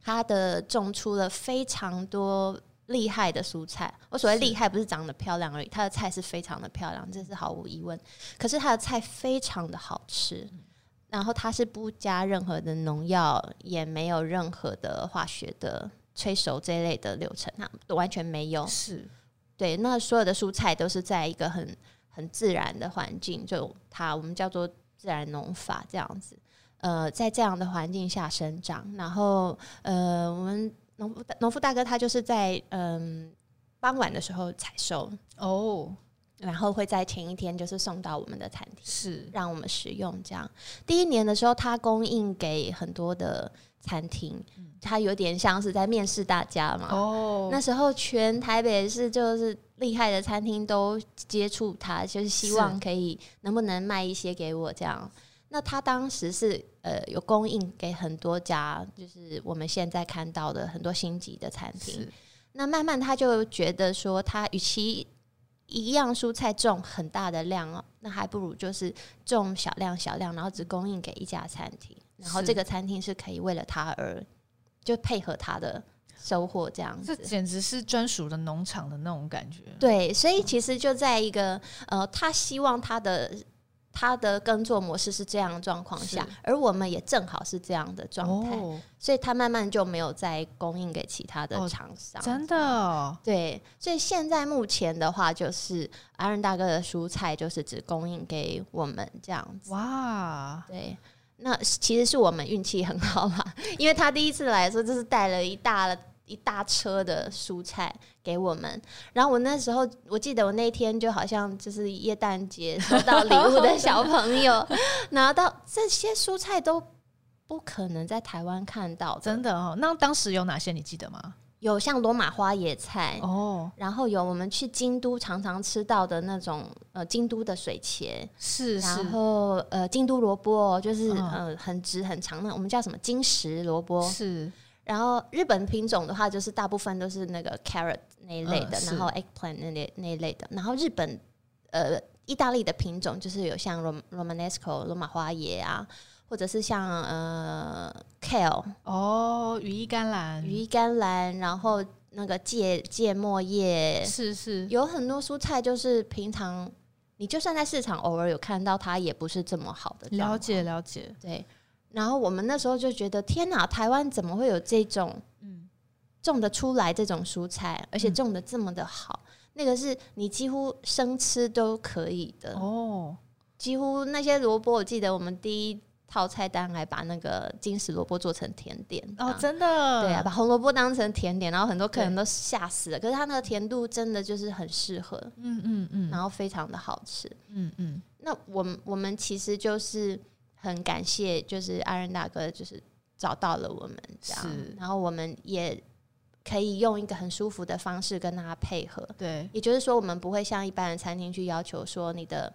他的种出了非常多厉害的蔬菜。我所谓厉害，不是长得漂亮而已，他的菜是非常的漂亮，这是毫无疑问。可是他的菜非常的好吃。然后它是不加任何的农药，也没有任何的化学的催熟这一类的流程啊，都完全没有。是，对，那所有的蔬菜都是在一个很很自然的环境，就它我们叫做自然农法这样子。呃，在这样的环境下生长，然后呃，我们农夫农夫大哥他就是在嗯、呃、傍晚的时候采收哦。然后会在前一天就是送到我们的餐厅，是让我们食用。这样第一年的时候，他供应给很多的餐厅，他有点像是在面试大家嘛。哦，那时候全台北市就是厉害的餐厅都接触他，就是希望可以能不能卖一些给我这样。那他当时是呃有供应给很多家，就是我们现在看到的很多星级的餐厅。那慢慢他就觉得说，他与其一样蔬菜种很大的量哦，那还不如就是种小量小量，然后只供应给一家餐厅，然后这个餐厅是可以为了他而就配合他的收获这样子，这简直是专属的农场的那种感觉。对，所以其实就在一个呃，他希望他的。他的耕作模式是这样的状况下，而我们也正好是这样的状态，哦，所以他慢慢就没有再供应给其他的厂商。哦。真的，哦，对，所以现在目前的话，就是阿仁大哥的蔬菜就是只供应给我们这样子。哇，对，那其实是我们运气很好嘛，因为他第一次来的时候就是带了一大。一大车的蔬菜给我们，然后我那时候我记得我那天就好像就是耶诞节收到礼物的小朋友，拿到这些蔬菜都不可能在台湾看到，真的哦。那当时有哪些你记得吗？有像罗马花椰菜哦，然后有我们去京都常常吃到的那种呃京都的水茄是，是，然后呃京都萝卜就是、哦、呃很直很长的，我们叫什么金石萝卜是。然后日本品种的话，就是大部分都是那个 carrot 那一类的，嗯、然后 eggplant 那类那一类的。然后日本呃意大利的品种就是有像 rom romanesco 罗马花椰啊，或者是像呃 kale 哦羽衣甘蓝。羽衣甘蓝，然后那个芥芥末叶。是是。有很多蔬菜，就是平常你就算在市场偶尔有看到它，也不是这么好的。了解了解，对。然后我们那时候就觉得，天哪，台湾怎么会有这种嗯，种得出来这种蔬菜，而且种得这么的好，嗯，那个是你几乎生吃都可以的。哦。几乎那些萝卜，我记得我们第一套菜单来把那个金石萝卜做成甜点哦，真的，对啊，把红萝卜当成甜点，然后很多客人都吓死了。可是它那个甜度真的就是很适合，嗯嗯嗯，然后非常的好吃，嗯嗯。那我们我们其实就是。很感谢，就是阿仁大哥，就是找到了我们这样，然后我们也可以用一个很舒服的方式跟他配合。对，也就是说，我们不会像一般的餐厅去要求说你的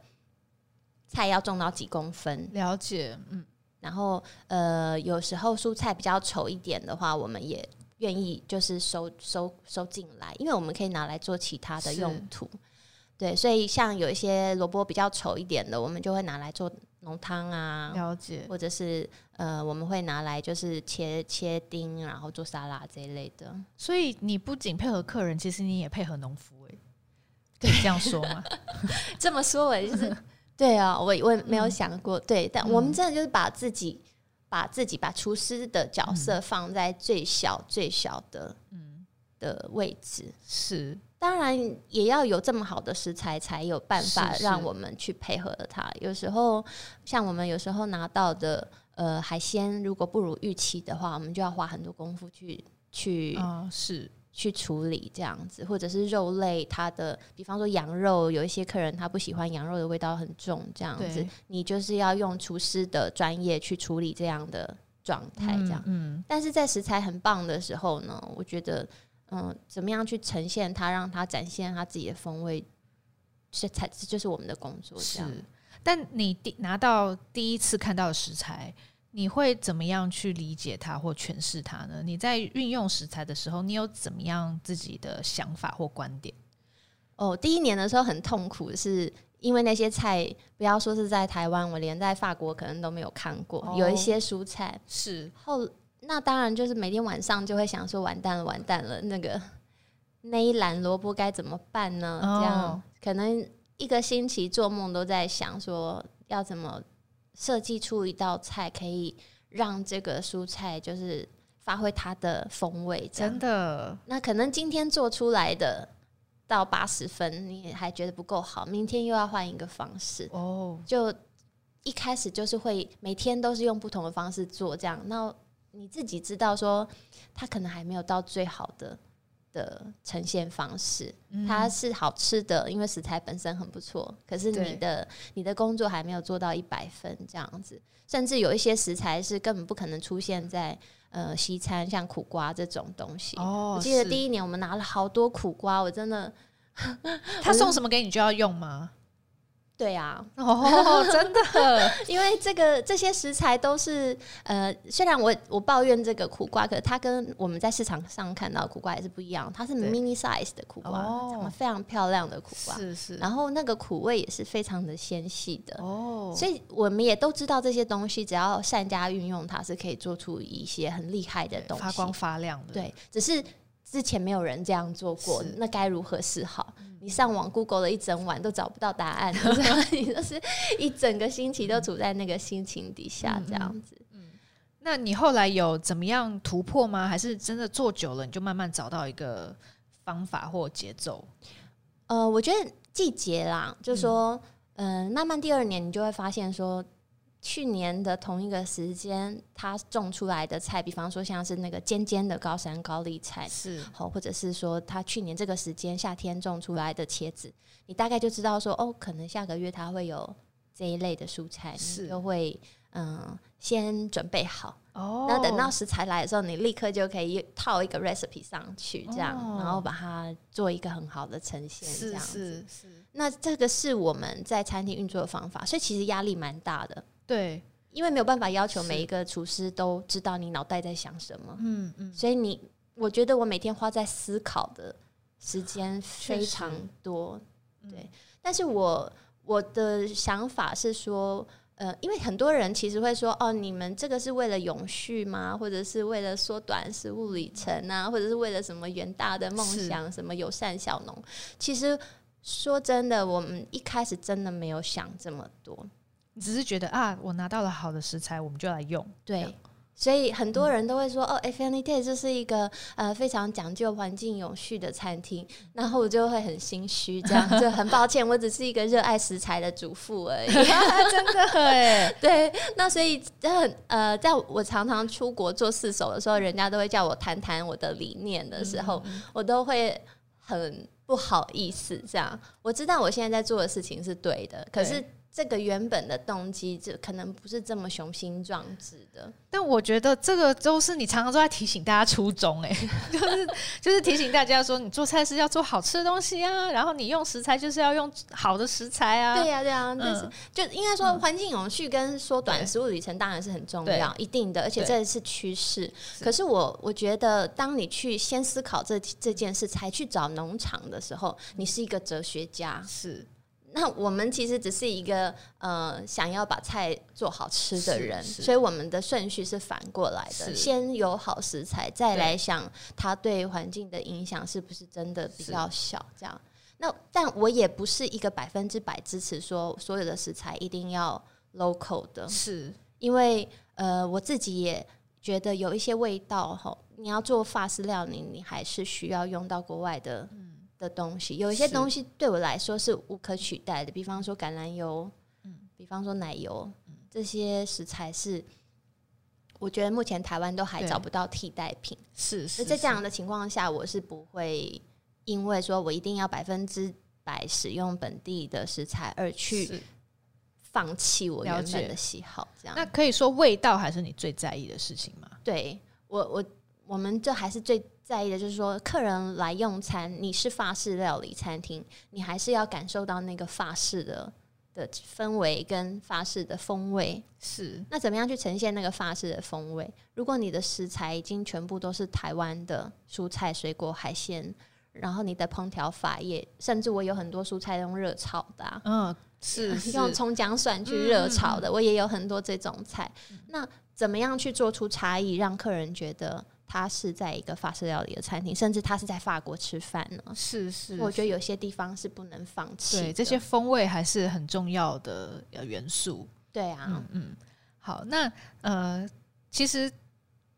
菜要种到几公分。了解，嗯。然后，呃，有时候蔬菜比较丑一点的话，我们也愿意就是收收收进来，因为我们可以拿来做其他的用途。对，所以像有一些萝卜比较丑一点的，我们就会拿来做浓汤啊，了解，或者是呃，我们会拿来就是切切丁，然后做沙拉这一类的。所以你不仅配合客人，其实你也配合农夫哎，可以这样说吗？这么说哎，就是对啊，我我也没有想过，嗯、对，但我们真的就是把自己把自己把厨师的角色放在最小最小的嗯。的位置。是。当然也要有这么好的食材，才有办法让我们去配合它。有时候，像我们有时候拿到的呃海鲜，如果不如预期的话，我们就要花很多功夫去去、哦、是去处理这样子，或者是肉类，它的比方说羊肉，有一些客人他不喜欢羊肉的味道很重，这样子，你就是要用厨师的专业去处理这样的状态，这样嗯。嗯，但是在食材很棒的时候呢，我觉得。嗯，怎么样去呈现它，让它展现它自己的风味，这才这就是我们的工作。这样。是，但你第拿到第一次看到的食材，你会怎么样去理解它或诠释它呢？你在运用食材的时候，你有怎么样自己的想法或观点？哦，第一年的时候很痛苦，是因为那些菜，不要说是在台湾，我连在法国可能都没有看过。哦，有一些蔬菜是后。那当然就是每天晚上就会想说，完蛋了，完蛋了，那个那一篮萝卜该怎么办呢？这样可能一个星期做梦都在想说要怎么设计出一道菜，可以让这个蔬菜就是发挥它的风味。真的，那可能今天做出来的到八十分，你还觉得不够好，明天又要换一个方式哦。就一开始就是会每天都是用不同的方式做，这样，那你自己知道说，它可能还没有到最好的。的呈现方式，它是好吃的，因为食材本身很不错。可是你的你的工作还没有做到一百分这样子，甚至有一些食材是根本不可能出现在呃西餐，像苦瓜这种东西。哦，我记得第一年我们拿了好多苦瓜，我真的，他送什么给你就要用吗？对啊，哦，真的，因为这个这些食材都是呃，虽然我我抱怨这个苦瓜，可是它跟我们在市场上看到的苦瓜也是不一样，它是 mini size 的苦瓜，长得非常漂亮的苦瓜，是是，然后那个苦味也是非常的纤细的。哦，所以我们也都知道这些东西，只要善加运用，它是可以做出一些很厉害的东西，发光发亮的，对，只是。之前没有人这样做过，那该如何是好？你上网 Google 了一整晚都找不到答案，你就是一整个星期都处在那个心情底下这样子。嗯，那你后来有怎么样突破吗？还是真的做久了你就慢慢找到一个方法或节奏？呃，我觉得季节啦，就是说，嗯、呃，慢慢第二年你就会发现说。去年的同一个时间，它种出来的菜，比方说像是那个尖尖的高山高丽菜，是好，或者是说它去年这个时间夏天种出来的茄子，你大概就知道说哦，可能下个月它会有这一类的蔬菜，是你就会嗯先准备好哦，那等到食材来的时候，你立刻就可以套一个 recipe 上去，这样，哦、然后把它做一个很好的呈现，这样子。是是是，那这个是我们在餐厅运作的方法，所以其实压力蛮大的。对，因为没有办法要求每一个厨师都知道你脑袋在想什么。嗯嗯，所以你，我觉得我每天花在思考的时间非常多。对，嗯、但是我我的想法是说，呃，因为很多人其实会说，哦，你们这个是为了永续吗？或者是为了缩短食物里程啊？或者是为了什么远大的梦想？什么友善小农？其实说真的，我们一开始真的没有想这么多。只是觉得啊，我拿到了好的食材，我们就来用。对，所以很多人都会说，嗯、哦，Afanity 这是一个呃非常讲究环境永续的餐厅。然后我就会很心虚，这样就很抱歉，我只是一个热爱食材的主妇而已。真的哎，对。那所以很呃，在我常常出国做四手的时候，人家都会叫我谈谈我的理念的时候，嗯、我都会很不好意思。这样，我知道我现在在做的事情是对的，可是。这个原本的动机，这可能不是这么雄心壮志的。但我觉得这个都是你常常都在提醒大家初衷，哎，就是就是提醒大家说，你做菜是要做好吃的东西啊，然后你用食材就是要用好的食材啊。对呀、啊，对呀、啊，就是、嗯、就应该说，环境永续跟缩短食物里程当然是很重要，一定的，而且这是趋势。可是我我觉得，当你去先思考这这件事，才去找农场的时候，你是一个哲学家。是。那我们其实只是一个呃，想要把菜做好吃的人，所以我们的顺序是反过来的，先有好食材，再来想它对环境的影响是不是真的比较小。这样，那但我也不是一个百分之百支持说所有的食材一定要 local 的，是。因为呃，我自己也觉得有一些味道哈，你要做法式料理，你还是需要用到国外的。的东西，有一些东西对我来说是无可取代的，比方说橄榄油，嗯，比方说奶油，嗯，这些食材是我觉得目前台湾都还找不到替代品。是，是，在这样的情况下，我是不会因为说我一定要百分之百使用本地的食材而去放弃我原本的喜好。这样，那可以说味道还是你最在意的事情吗？对我，我我们这还是最。在意的就是说，客人来用餐，你是法式料理餐厅，你还是要感受到那个法式的的氛围跟法式的风味。是，那怎么样去呈现那个法式的风味？如果你的食材已经全部都是台湾的蔬菜、水果、海鲜，然后你的烹调法也，甚至我有很多蔬菜用热炒的，啊，嗯，是，是用葱姜蒜去热炒的，嗯，我也有很多这种菜。那怎么样去做出差异，让客人觉得？他是在一个法式料理的餐厅，甚至他是在法国吃饭呢。是是，我觉得有些地方是不能放弃。对，这些风味还是很重要的元素。对啊，嗯嗯，好，那呃，其实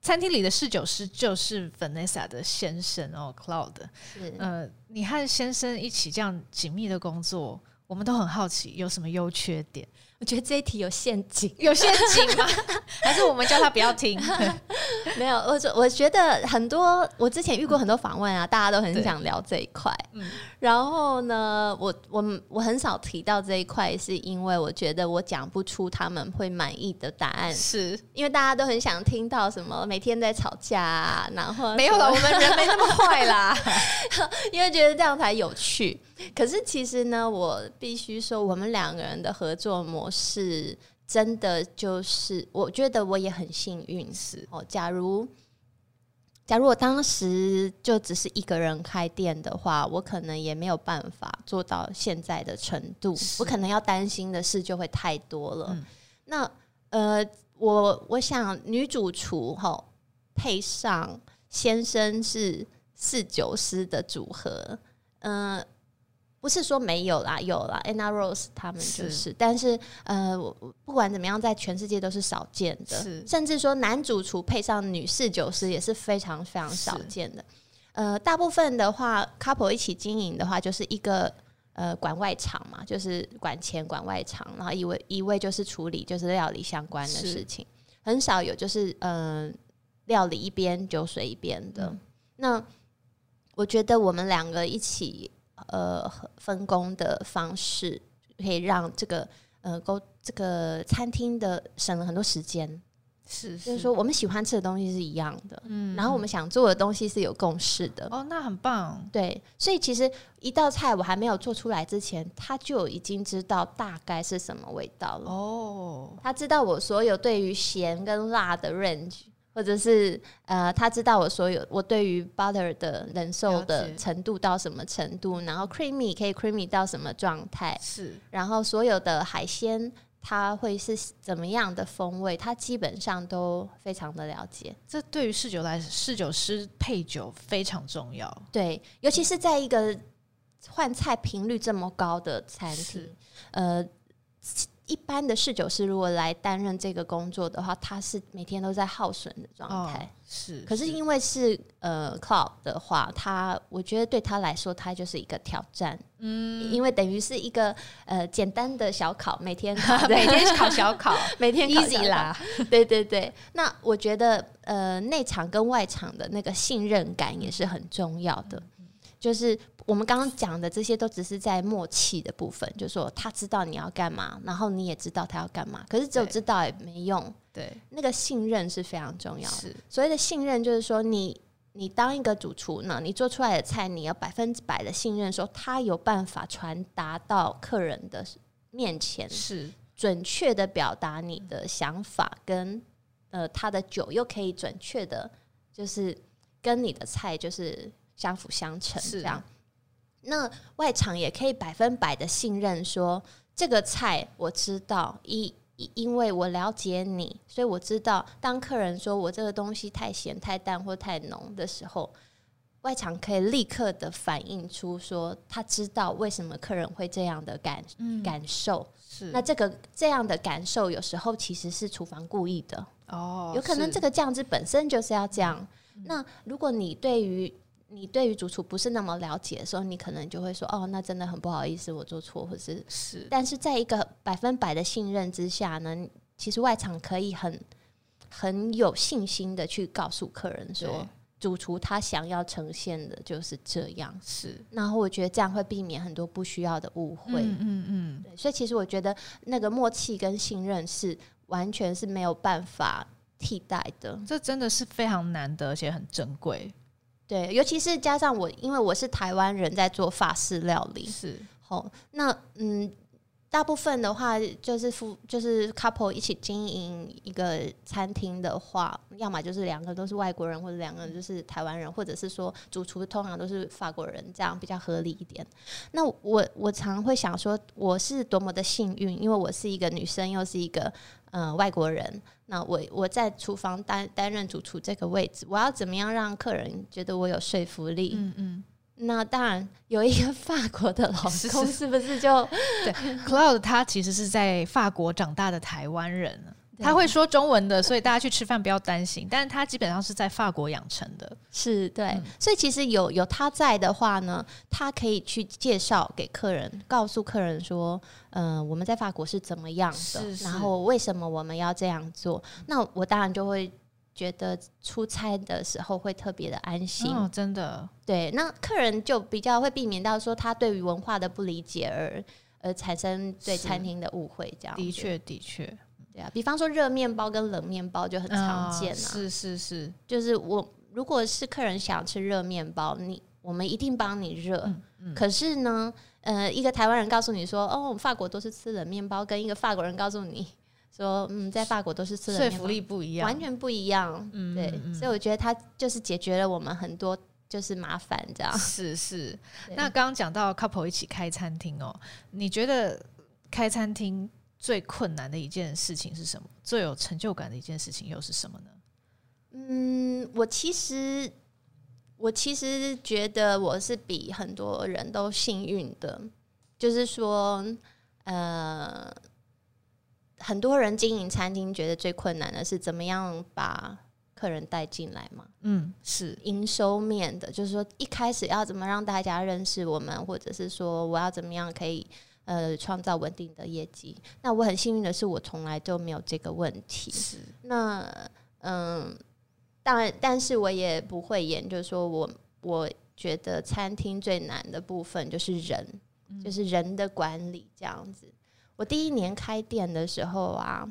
餐厅里的侍酒师就是 Vanessa 的先生哦，Claude。是，呃，你和先生一起这样紧密的工作，我们都很好奇有什么优缺点。我觉得这一题有陷阱，有陷阱吗？还是我们叫他不要听？没有，我我觉得很多，我之前遇过很多访问啊，大家都很想聊这一块。嗯，然后呢，我我我很少提到这一块，是因为我觉得我讲不出他们会满意的答案，是因为大家都很想听到什么每天在吵架啊，然后没有了，我们人没那么坏啦，因为觉得这样才有趣。可是其实呢，我必须说，我们两个人的合作模式真的就是，我觉得我也很幸运。是哦，假如假如我当时就只是一个人开店的话，我可能也没有办法做到现在的程度。我可能要担心的事就会太多了。嗯、那呃，我我想女主厨哈配上先生是四九师的组合，嗯、呃。不是说没有啦，有啦，Anna Rose 他们就是，是但是呃，不管怎么样，在全世界都是少见的，是甚至说男主厨配上女侍酒师也是非常非常少见的。呃，大部分的话，couple 一起经营的话，就是一个呃管外场嘛，就是管钱管外场，然后一位一位就是处理就是料理相关的事情，很少有就是呃料理一边酒水一边的。嗯、那我觉得我们两个一起。呃，分工的方式可以让这个呃，沟这个餐厅的省了很多时间。是，是，就是说我们喜欢吃的东西是一样的，嗯，然后我们想做的东西是有共识的。哦，那很棒。对，所以其实一道菜我还没有做出来之前，他就已经知道大概是什么味道了。哦，他知道我所有对于咸跟辣的 range。或者是呃，他知道我所有我对于 butter 的忍受的程度到什么程度，然后 creamy 可以 creamy 到什么状态，是，然后所有的海鲜它会是怎么样的风味，他基本上都非常的了解。这对于侍酒来，侍酒师配酒非常重要。对，尤其是在一个换菜频率这么高的餐厅，呃。一般的侍酒师如果来担任这个工作的话，他是每天都在耗损的状态。是，可是因为是呃 Claude 的话，他我觉得对他来说，他就是一个挑战。嗯，因为等于是一个呃简单的小考，每天 每天考小考，每天考 easy 啦。对对对，那我觉得呃内场跟外场的那个信任感也是很重要的。就是我们刚刚讲的这些，都只是在默契的部分，就是说他知道你要干嘛，然后你也知道他要干嘛。可是只有知道也没用，对，那个信任是非常重要的。是所谓的信任，就是说你你当一个主厨呢，你做出来的菜，你要百分之百的信任，说他有办法传达到客人的面前，是准确的表达你的想法，跟呃他的酒又可以准确的，就是跟你的菜就是。相辅相成，这样。那外场也可以百分百的信任，说这个菜我知道，因因为我了解你，所以我知道，当客人说我这个东西太咸、太淡或太浓的时候，外场可以立刻的反映出说，他知道为什么客人会这样的感、嗯、感受。是，那这个这样的感受，有时候其实是厨房故意的哦，有可能这个酱汁本身就是要这样。嗯、那如果你对于你对于主厨不是那么了解的时候，你可能就会说：“哦，那真的很不好意思，我做错，或是是。”但是在一个百分百的信任之下呢，其实外场可以很很有信心的去告诉客人说，主厨他想要呈现的就是这样。是，然后我觉得这样会避免很多不需要的误会。嗯嗯嗯。对，所以其实我觉得那个默契跟信任是完全是没有办法替代的。这真的是非常难得，而且很珍贵。对，尤其是加上我，因为我是台湾人在做法式料理，是好。那嗯，大部分的话就是夫就是 couple 一起经营一个餐厅的话，要么就是两个都是外国人，或者两个人就是台湾人，或者是说主厨通常都是法国人，这样比较合理一点。那我我常会想说，我是多么的幸运，因为我是一个女生，又是一个。嗯、呃，外国人，那我我在厨房担担任主厨这个位置，我要怎么样让客人觉得我有说服力？嗯嗯，那当然有一个法国的老公，是不是就对？Claude 他其实是在法国长大的台湾人，他会说中文的，所以大家去吃饭不要担心。但是他基本上是在法国养成的，是对。嗯、所以其实有有他在的话呢，他可以去介绍给客人，告诉客人说，嗯、呃，我们在法国是怎么样的，是是然后为什么我们要这样做。那我当然就会。觉得出差的时候会特别的安心，哦，真的。对，那客人就比较会避免到说他对于文化的不理解而而产生对餐厅的误会，这样。的确，的确，对啊。比方说热面包跟冷面包就很常见啊，是是是，就是我如果是客人想吃热面包，你我们一定帮你热。嗯嗯。可是呢，呃，一个台湾人告诉你说，哦，我们法国都是吃冷面包，跟一个法国人告诉你。说嗯，在法国都是吃的说服力不一样，完全不一样。嗯，对，所以我觉得它就是解决了我们很多就是麻烦，这样是是。那刚刚讲到 couple 一起开餐厅哦，你觉得开餐厅最困难的一件事情是什么？最有成就感的一件事情又是什么呢？嗯，我其实我其实觉得我是比很多人都幸运的，就是说呃。很多人经营餐厅觉得最困难的是怎么样把客人带进来嘛？嗯，是营收面的，就是说一开始要怎么让大家认识我们，或者是说我要怎么样可以呃创造稳定的业绩。那我很幸运的是，我从来都没有这个问题。是那嗯，当然，但是我也不会演，就是说我我觉得餐厅最难的部分就是人，嗯、就是人的管理这样子。我第一年开店的时候啊，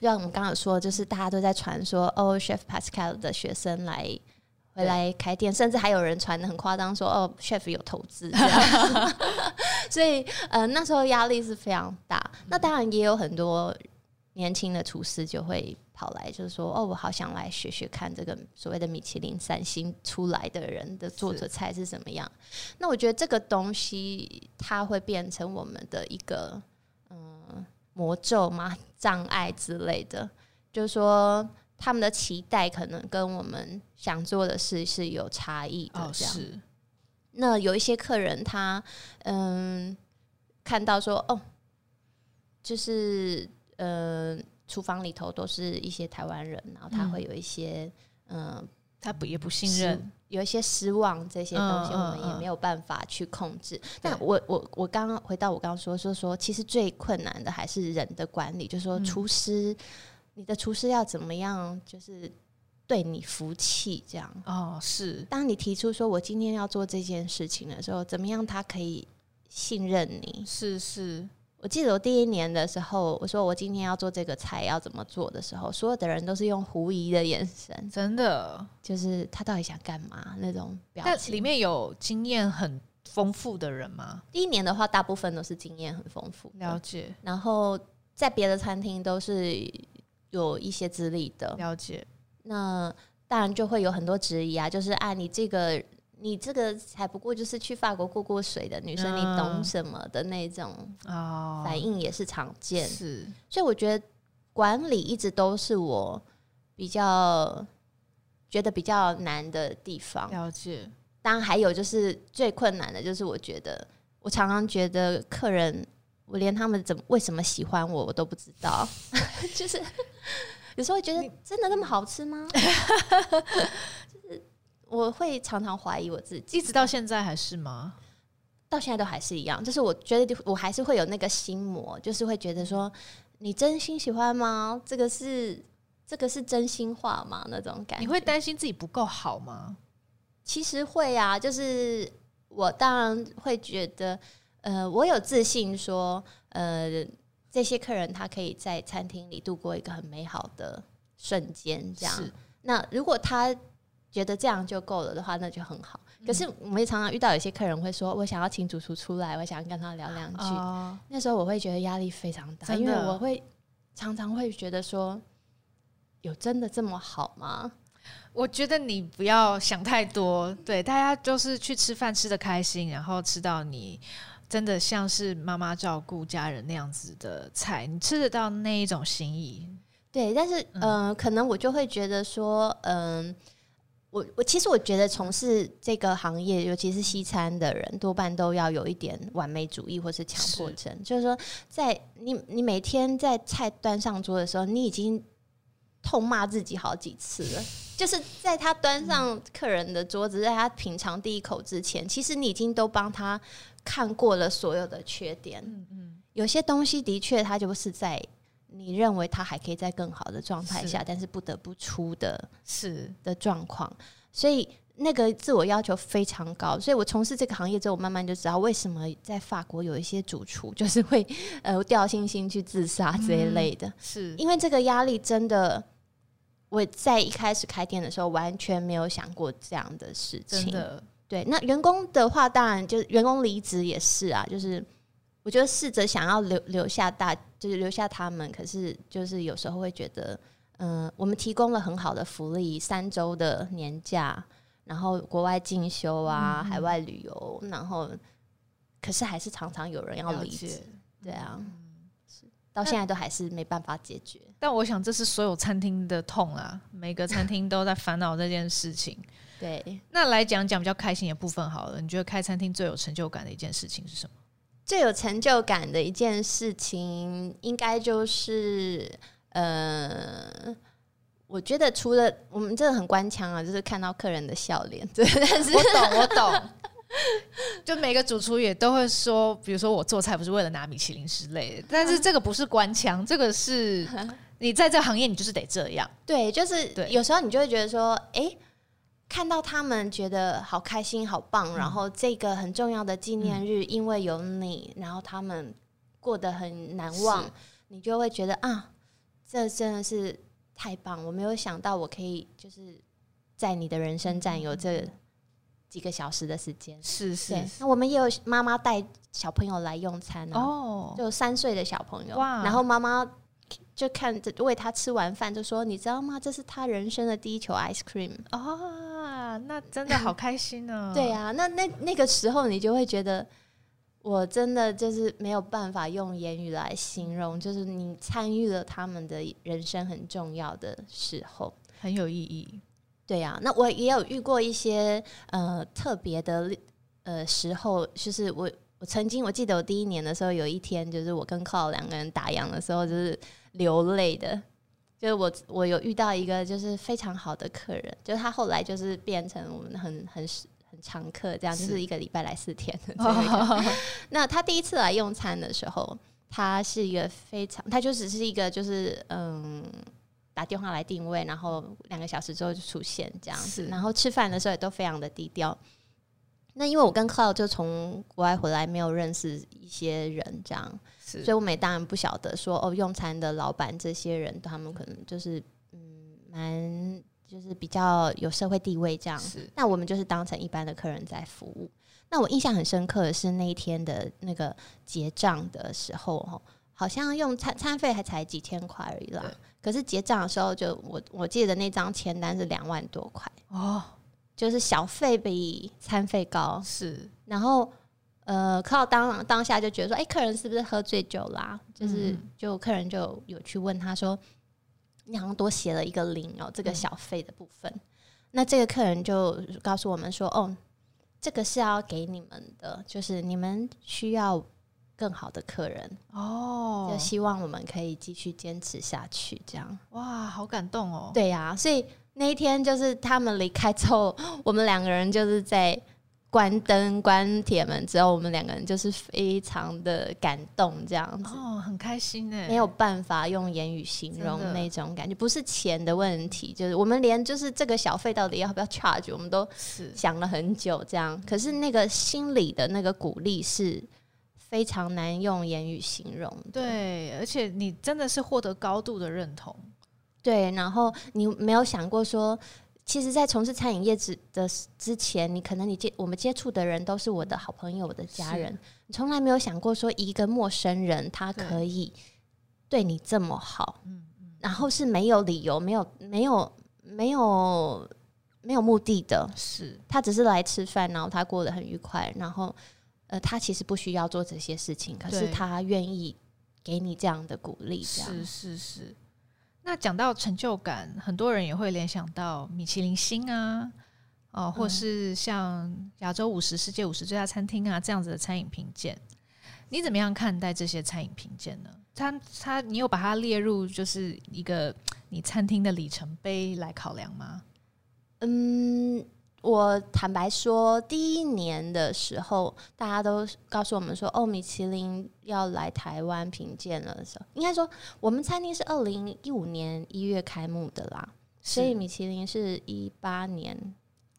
像我们刚刚说，就是大家都在传说哦，Chef Pascal 的学生来回来开店，甚至还有人传的很夸张说哦，Chef 有投资 所以呃那时候压力是非常大。那当然也有很多年轻的厨师就会跑来，就是说哦，我好想来学学看这个所谓的米其林三星出来的人的做的菜是怎么样。那我觉得这个东西它会变成我们的一个。魔咒嘛？障碍之类的，就是说他们的期待可能跟我们想做的事是有差异的。哦，是。那有一些客人他嗯看到说哦，就是呃厨房里头都是一些台湾人，然后他会有一些嗯。呃他不也不信任，有一些失望，这些东西我们也没有办法去控制。嗯嗯嗯、但我我我刚刚回到我刚刚说说说，其实最困难的还是人的管理，就是说厨师，嗯、你的厨师要怎么样，就是对你服气这样。哦，是。当你提出说我今天要做这件事情的时候，怎么样他可以信任你？是是。我记得我第一年的时候，我说我今天要做这个菜要怎么做的时候，所有的人都是用狐疑的眼神，真的就是他到底想干嘛那种表情。里面有经验很丰富的人吗？第一年的话，大部分都是经验很丰富，了解。然后在别的餐厅都是有一些资历的，了解。那当然就会有很多质疑啊，就是按、啊、你这个。你这个才不过就是去法国过过水的女生，你懂什么的那种反应也是常见。是，所以我觉得管理一直都是我比较觉得比较难的地方。了解。当然还有就是最困难的就是我觉得我常常觉得客人，我连他们怎么为什么喜欢我我都不知道。就是 有时候会觉得真的那么好吃吗？就是。我会常常怀疑我自己，一直到现在还是吗？到现在都还是一样，就是我觉得我还是会有那个心魔，就是会觉得说，你真心喜欢吗？这个是这个是真心话吗？那种感觉，你会担心自己不够好吗？其实会啊，就是我当然会觉得，呃，我有自信说，呃，这些客人他可以在餐厅里度过一个很美好的瞬间，这样。那如果他觉得这样就够了的话，那就很好。可是我们也常常遇到有些客人会说：“我想要请主厨出来，我想要跟他聊两句。哦”那时候我会觉得压力非常大，因为我会常常会觉得说：“有真的这么好吗？”我觉得你不要想太多，对，大家就是去吃饭吃的开心，然后吃到你真的像是妈妈照顾家人那样子的菜，你吃得到那一种心意。对，但是嗯、呃，可能我就会觉得说，嗯、呃。我我其实我觉得从事这个行业，尤其是西餐的人，多半都要有一点完美主义或是强迫症。是就是说，在你你每天在菜端上桌的时候，你已经痛骂自己好几次了。就是在他端上客人的桌子，在他品尝第一口之前，其实你已经都帮他看过了所有的缺点。嗯嗯，有些东西的确，他就是在。你认为他还可以在更好的状态下，但是不得不出的是的状况，所以那个自我要求非常高。所以我从事这个行业之后，我慢慢就知道为什么在法国有一些主厨就是会呃掉星星去自杀这一类的，嗯、是因为这个压力真的。我在一开始开店的时候完全没有想过这样的事情。的，对。那员工的话，当然就是员工离职也是啊，就是。我觉得试着想要留留下大，就是留下他们，可是就是有时候会觉得，嗯、呃，我们提供了很好的福利，三周的年假，然后国外进修啊，嗯、海外旅游，然后，可是还是常常有人要离职，对啊，嗯、到现在都还是没办法解决。但我想这是所有餐厅的痛啊，每个餐厅都在烦恼这件事情。对，那来讲讲比较开心的部分好了，你觉得开餐厅最有成就感的一件事情是什么？最有成就感的一件事情，应该就是，呃，我觉得除了我们真的很官腔啊，就是看到客人的笑脸。对，但是我懂，我懂。就每个主厨也都会说，比如说我做菜不是为了拿米其林之类的，但是这个不是官腔，这个是 你在这个行业你就是得这样。对，就是有时候你就会觉得说，哎、欸。看到他们觉得好开心、好棒，嗯、然后这个很重要的纪念日，因为有你，嗯、然后他们过得很难忘，你就会觉得啊，这真的是太棒！我没有想到我可以就是在你的人生占有这几个小时的时间。是是，那我们也有妈妈带小朋友来用餐哦，就三岁的小朋友，哇然后妈妈。就看着喂他吃完饭，就说：“你知道吗？这是他人生的第一球 ice cream 啊！那真的好开心呢。”对啊，那那那个时候，你就会觉得，我真的就是没有办法用言语来形容，就是你参与了他们的人生很重要的时候，很有意义。对啊，那我也有遇过一些呃特别的呃时候，就是我我曾经我记得我第一年的时候，有一天就是我跟 Cloud 两个人打烊的时候，就是。流泪的，就是我，我有遇到一个就是非常好的客人，就是他后来就是变成我们很很很常客，这样是就是一个礼拜来四天的。那他第一次来用餐的时候，他是一个非常，他就只是一个就是嗯，打电话来定位，然后两个小时之后就出现这样子，然后吃饭的时候也都非常的低调。那因为我跟 Cloud 就从国外回来，没有认识一些人这样。所以，我们当然不晓得说哦，用餐的老板这些人，他们可能就是嗯，蛮就是比较有社会地位这样。是。那我们就是当成一般的客人在服务。那我印象很深刻的是那一天的那个结账的时候，好像用餐餐费还才几千块而已啦。可是结账的时候就，就我我记得那张签单是两万多块哦，就是小费比餐费高。是。然后。呃，靠当当下就觉得说，哎、欸，客人是不是喝醉酒啦？就是，就客人就有去问他说，你好像多写了一个零哦，这个小费的部分。嗯、那这个客人就告诉我们说，哦，这个是要给你们的，就是你们需要更好的客人哦，就希望我们可以继续坚持下去，这样。哇，好感动哦。对呀、啊，所以那一天就是他们离开之后，我们两个人就是在。关灯、关铁门之后，我们两个人就是非常的感动，这样子。哦，很开心呢，没有办法用言语形容那种感觉，不是钱的问题，就是我们连就是这个小费到底要不要 charge，我们都想了很久，这样。可是那个心里的那个鼓励是非常难用言语形容，对，而且你真的是获得高度的认同，对，然后你没有想过说。其实，在从事餐饮业之的之前，你可能你接我们接触的人都是我的好朋友、我的家人，你从来没有想过说一个陌生人他可以对你这么好，对然后是没有理由、没有、没有、没有、没有目的的，是。他只是来吃饭，然后他过得很愉快，然后呃，他其实不需要做这些事情，可是他愿意给你这样的鼓励，这样。是是是。那讲到成就感，很多人也会联想到米其林星啊，哦，或是像亚洲五十、世界五十最佳餐厅啊这样子的餐饮评鉴，你怎么样看待这些餐饮评鉴呢？它它，你有把它列入就是一个你餐厅的里程碑来考量吗？嗯。我坦白说，第一年的时候，大家都告诉我们说，哦，米其林要来台湾评鉴了。的时候，应该说我们餐厅是二零一五年一月开幕的啦，所以米其林是一八年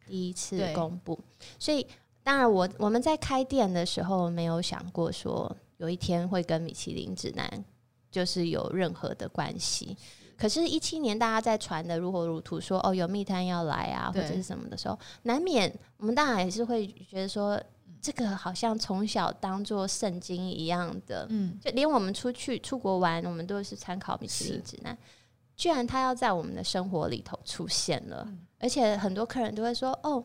第一次公布，所以当然我我们在开店的时候没有想过说有一天会跟米其林指南就是有任何的关系。可是，一七年大家在传的如火如荼说哦，有密探要来啊，或者是什么的时候，难免我们当然也是会觉得说，这个好像从小当做圣经一样的，嗯，就连我们出去出国玩，我们都是参考米其林指南。居然他要在我们的生活里头出现了，嗯、而且很多客人都会说哦，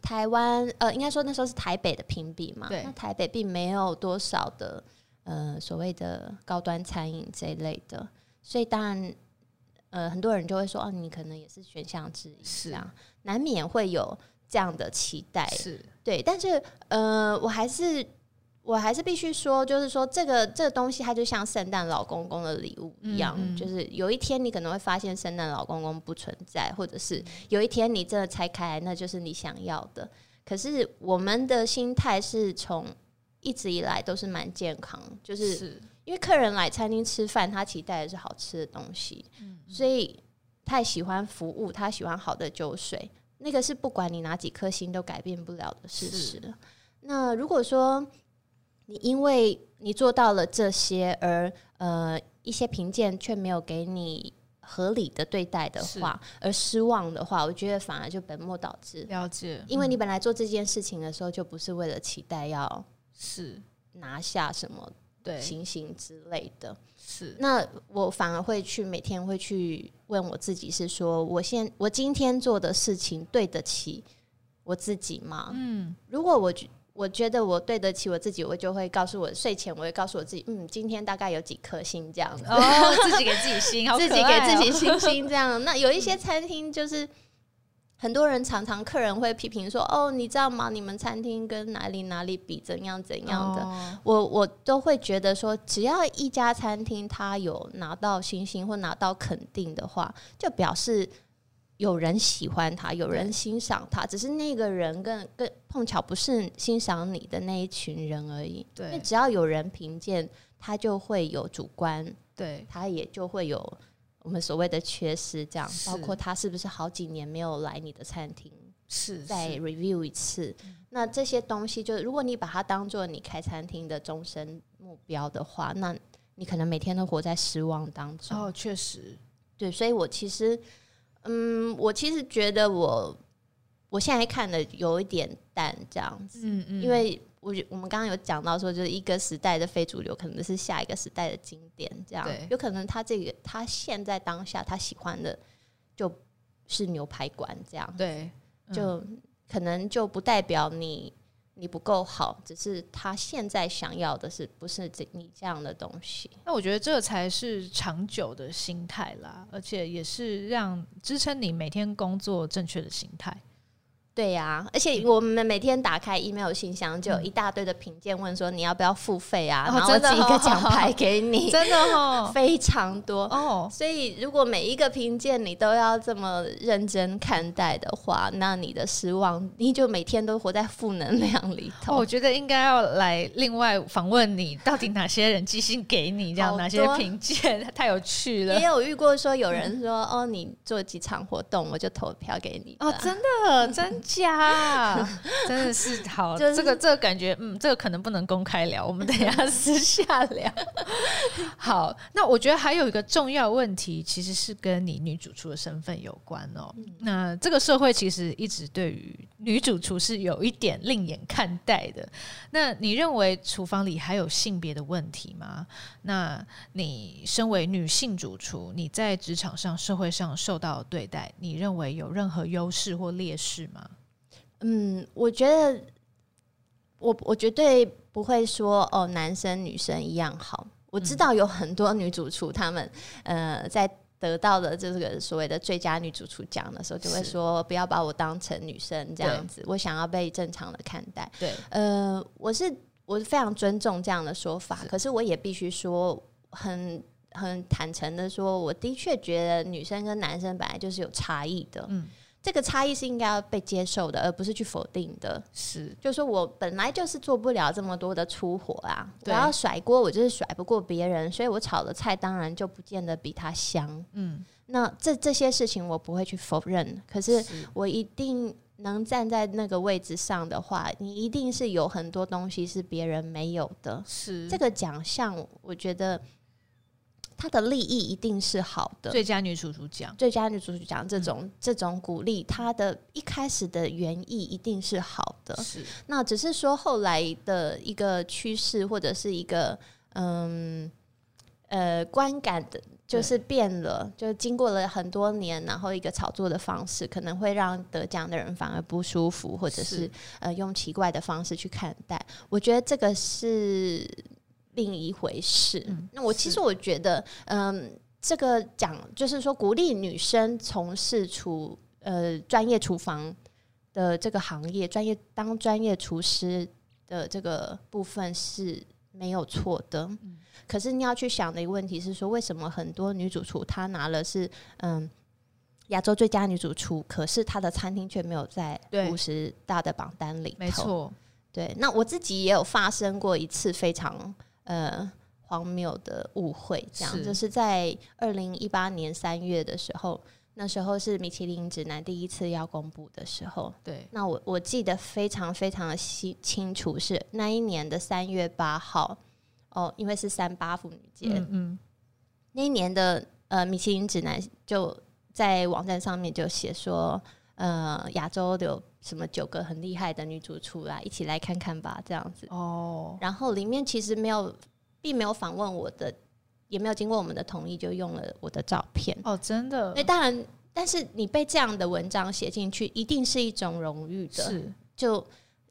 台湾呃，应该说那时候是台北的评比嘛，对，那台北并没有多少的呃所谓的高端餐饮这一类的。所以当然，呃，很多人就会说，哦，你可能也是选项之一，是啊，难免会有这样的期待，是对。但是，呃，我还是我还是必须说，就是说，这个这个东西，它就像圣诞老公公的礼物一样，嗯嗯，就是有一天你可能会发现圣诞老公公不存在，或者是有一天你真的拆开来，那就是你想要的。可是我们的心态是从一直以来都是蛮健康，就是。是因为客人来餐厅吃饭，他期待的是好吃的东西，嗯、所以他也喜欢服务，他喜欢好的酒水，那个是不管你哪几颗星都改变不了的事实。那如果说你因为你做到了这些，而呃一些评鉴却没有给你合理的对待的话，而失望的话，我觉得反而就本末倒置。了解，因为你本来做这件事情的时候，就不是为了期待要是拿下什么。对，情形之类的，是那我反而会去每天会去问我自己，是说我现我今天做的事情对得起我自己吗？嗯，如果我觉我觉得我对得起我自己，我就会告诉我睡前我会告诉我自己，嗯，今天大概有几颗星这样子，哦，自己给自己星，好哦，自己给自己星星 这样。那有一些餐厅就是。很多人常常客人会批评说：“哦，你知道吗？你们餐厅跟哪里哪里比，怎样怎样的？”哦、我我都会觉得说，只要一家餐厅他有拿到星星或拿到肯定的话，就表示有人喜欢他，有人欣赏他。只是那个人更更碰巧不是欣赏你的那一群人而已。对，因为只要有人评鉴，他就会有主观，对，他也就会有。我们所谓的缺失，这样包括他是不是好几年没有来你的餐厅，是再 review 一次。那这些东西，就是如果你把它当做你开餐厅的终身目标的话，那你可能每天都活在失望当中。哦，确实，对，所以我其实，嗯，我其实觉得我我现在看的有一点淡，这样子，嗯嗯，因为。我我们刚刚有讲到说，就是一个时代的非主流，可能是下一个时代的经典，这样有可能他这个他现在当下他喜欢的就是牛排馆这样，对，嗯、就可能就不代表你你不够好，只是他现在想要的是不是这你这样的东西？那我觉得这才是长久的心态啦，而且也是让支撑你每天工作正确的心态。对呀、啊，而且我们每天打开 email 信箱，就有一大堆的评鉴，问说你要不要付费啊？嗯、然后寄一个奖牌给你，真的哦，非常多哦。所以如果每一个评鉴你都要这么认真看待的话，那你的失望，你就每天都活在负能量里头。哦、我觉得应该要来另外访问你，到底哪些人寄信给你，这样哪些评鉴 太有趣了。也有遇过说有人说、嗯、哦，你做几场活动，我就投票给你。哦，真的，真。假，真的是好，就是、这个这个感觉，嗯，这个可能不能公开聊，我们等一下 私下聊。好，那我觉得还有一个重要问题，其实是跟你女主厨的身份有关哦。嗯、那这个社会其实一直对于女主厨是有一点另眼看待的。那你认为厨房里还有性别的问题吗？那你身为女性主厨，你在职场上、社会上受到对待，你认为有任何优势或劣势吗？嗯，我觉得我我绝对不会说哦，男生女生一样好。我知道有很多女主厨，她们呃在得到的这个所谓的最佳女主厨奖的时候，就会说不要把我当成女生这样子，我想要被正常的看待。对，呃，我是我是非常尊重这样的说法，可是我也必须说很很坦诚的说，我的确觉得女生跟男生本来就是有差异的。嗯。这个差异是应该要被接受的，而不是去否定的。是，就是说我本来就是做不了这么多的粗活啊，我要甩锅，我就是甩不过别人，所以我炒的菜当然就不见得比他香。嗯，那这这些事情我不会去否认，可是我一定能站在那个位置上的话，你一定是有很多东西是别人没有的。是这个奖项，我觉得。他的利益一定是好的，最佳女主角奖，最佳女主角奖这种、嗯、这种鼓励，他的一开始的原意一定是好的。是，那只是说后来的一个趋势或者是一个嗯呃观感的，就是变了，就经过了很多年，然后一个炒作的方式，可能会让得奖的人反而不舒服，或者是，是呃用奇怪的方式去看待。我觉得这个是。另一回事。嗯、那我其实我觉得，嗯，这个讲就是说鼓励女生从事厨呃专业厨房的这个行业，专业当专业厨师的这个部分是没有错的。嗯、可是你要去想的一个问题是说，为什么很多女主厨她拿了是嗯亚洲最佳女主厨，可是她的餐厅却没有在五十大的榜单里头？没错，对。那我自己也有发生过一次非常。呃，荒谬的误会，这样。是。就是在二零一八年三月的时候，那时候是米其林指南第一次要公布的时候。对，那我我记得非常非常的清清楚，是那一年的三月八号。哦，因为是三八妇女节，嗯，嗯，那一年的呃米其林指南就在网站上面就写说，呃，亚洲有什么九个很厉害的女主出来，一起来看看吧，这样子。哦。然后里面其实没有，并没有访问我的，也没有经过我们的同意，就用了我的照片。哦，真的。那当然，但是你被这样的文章写进去，一定是一种荣誉的。是。就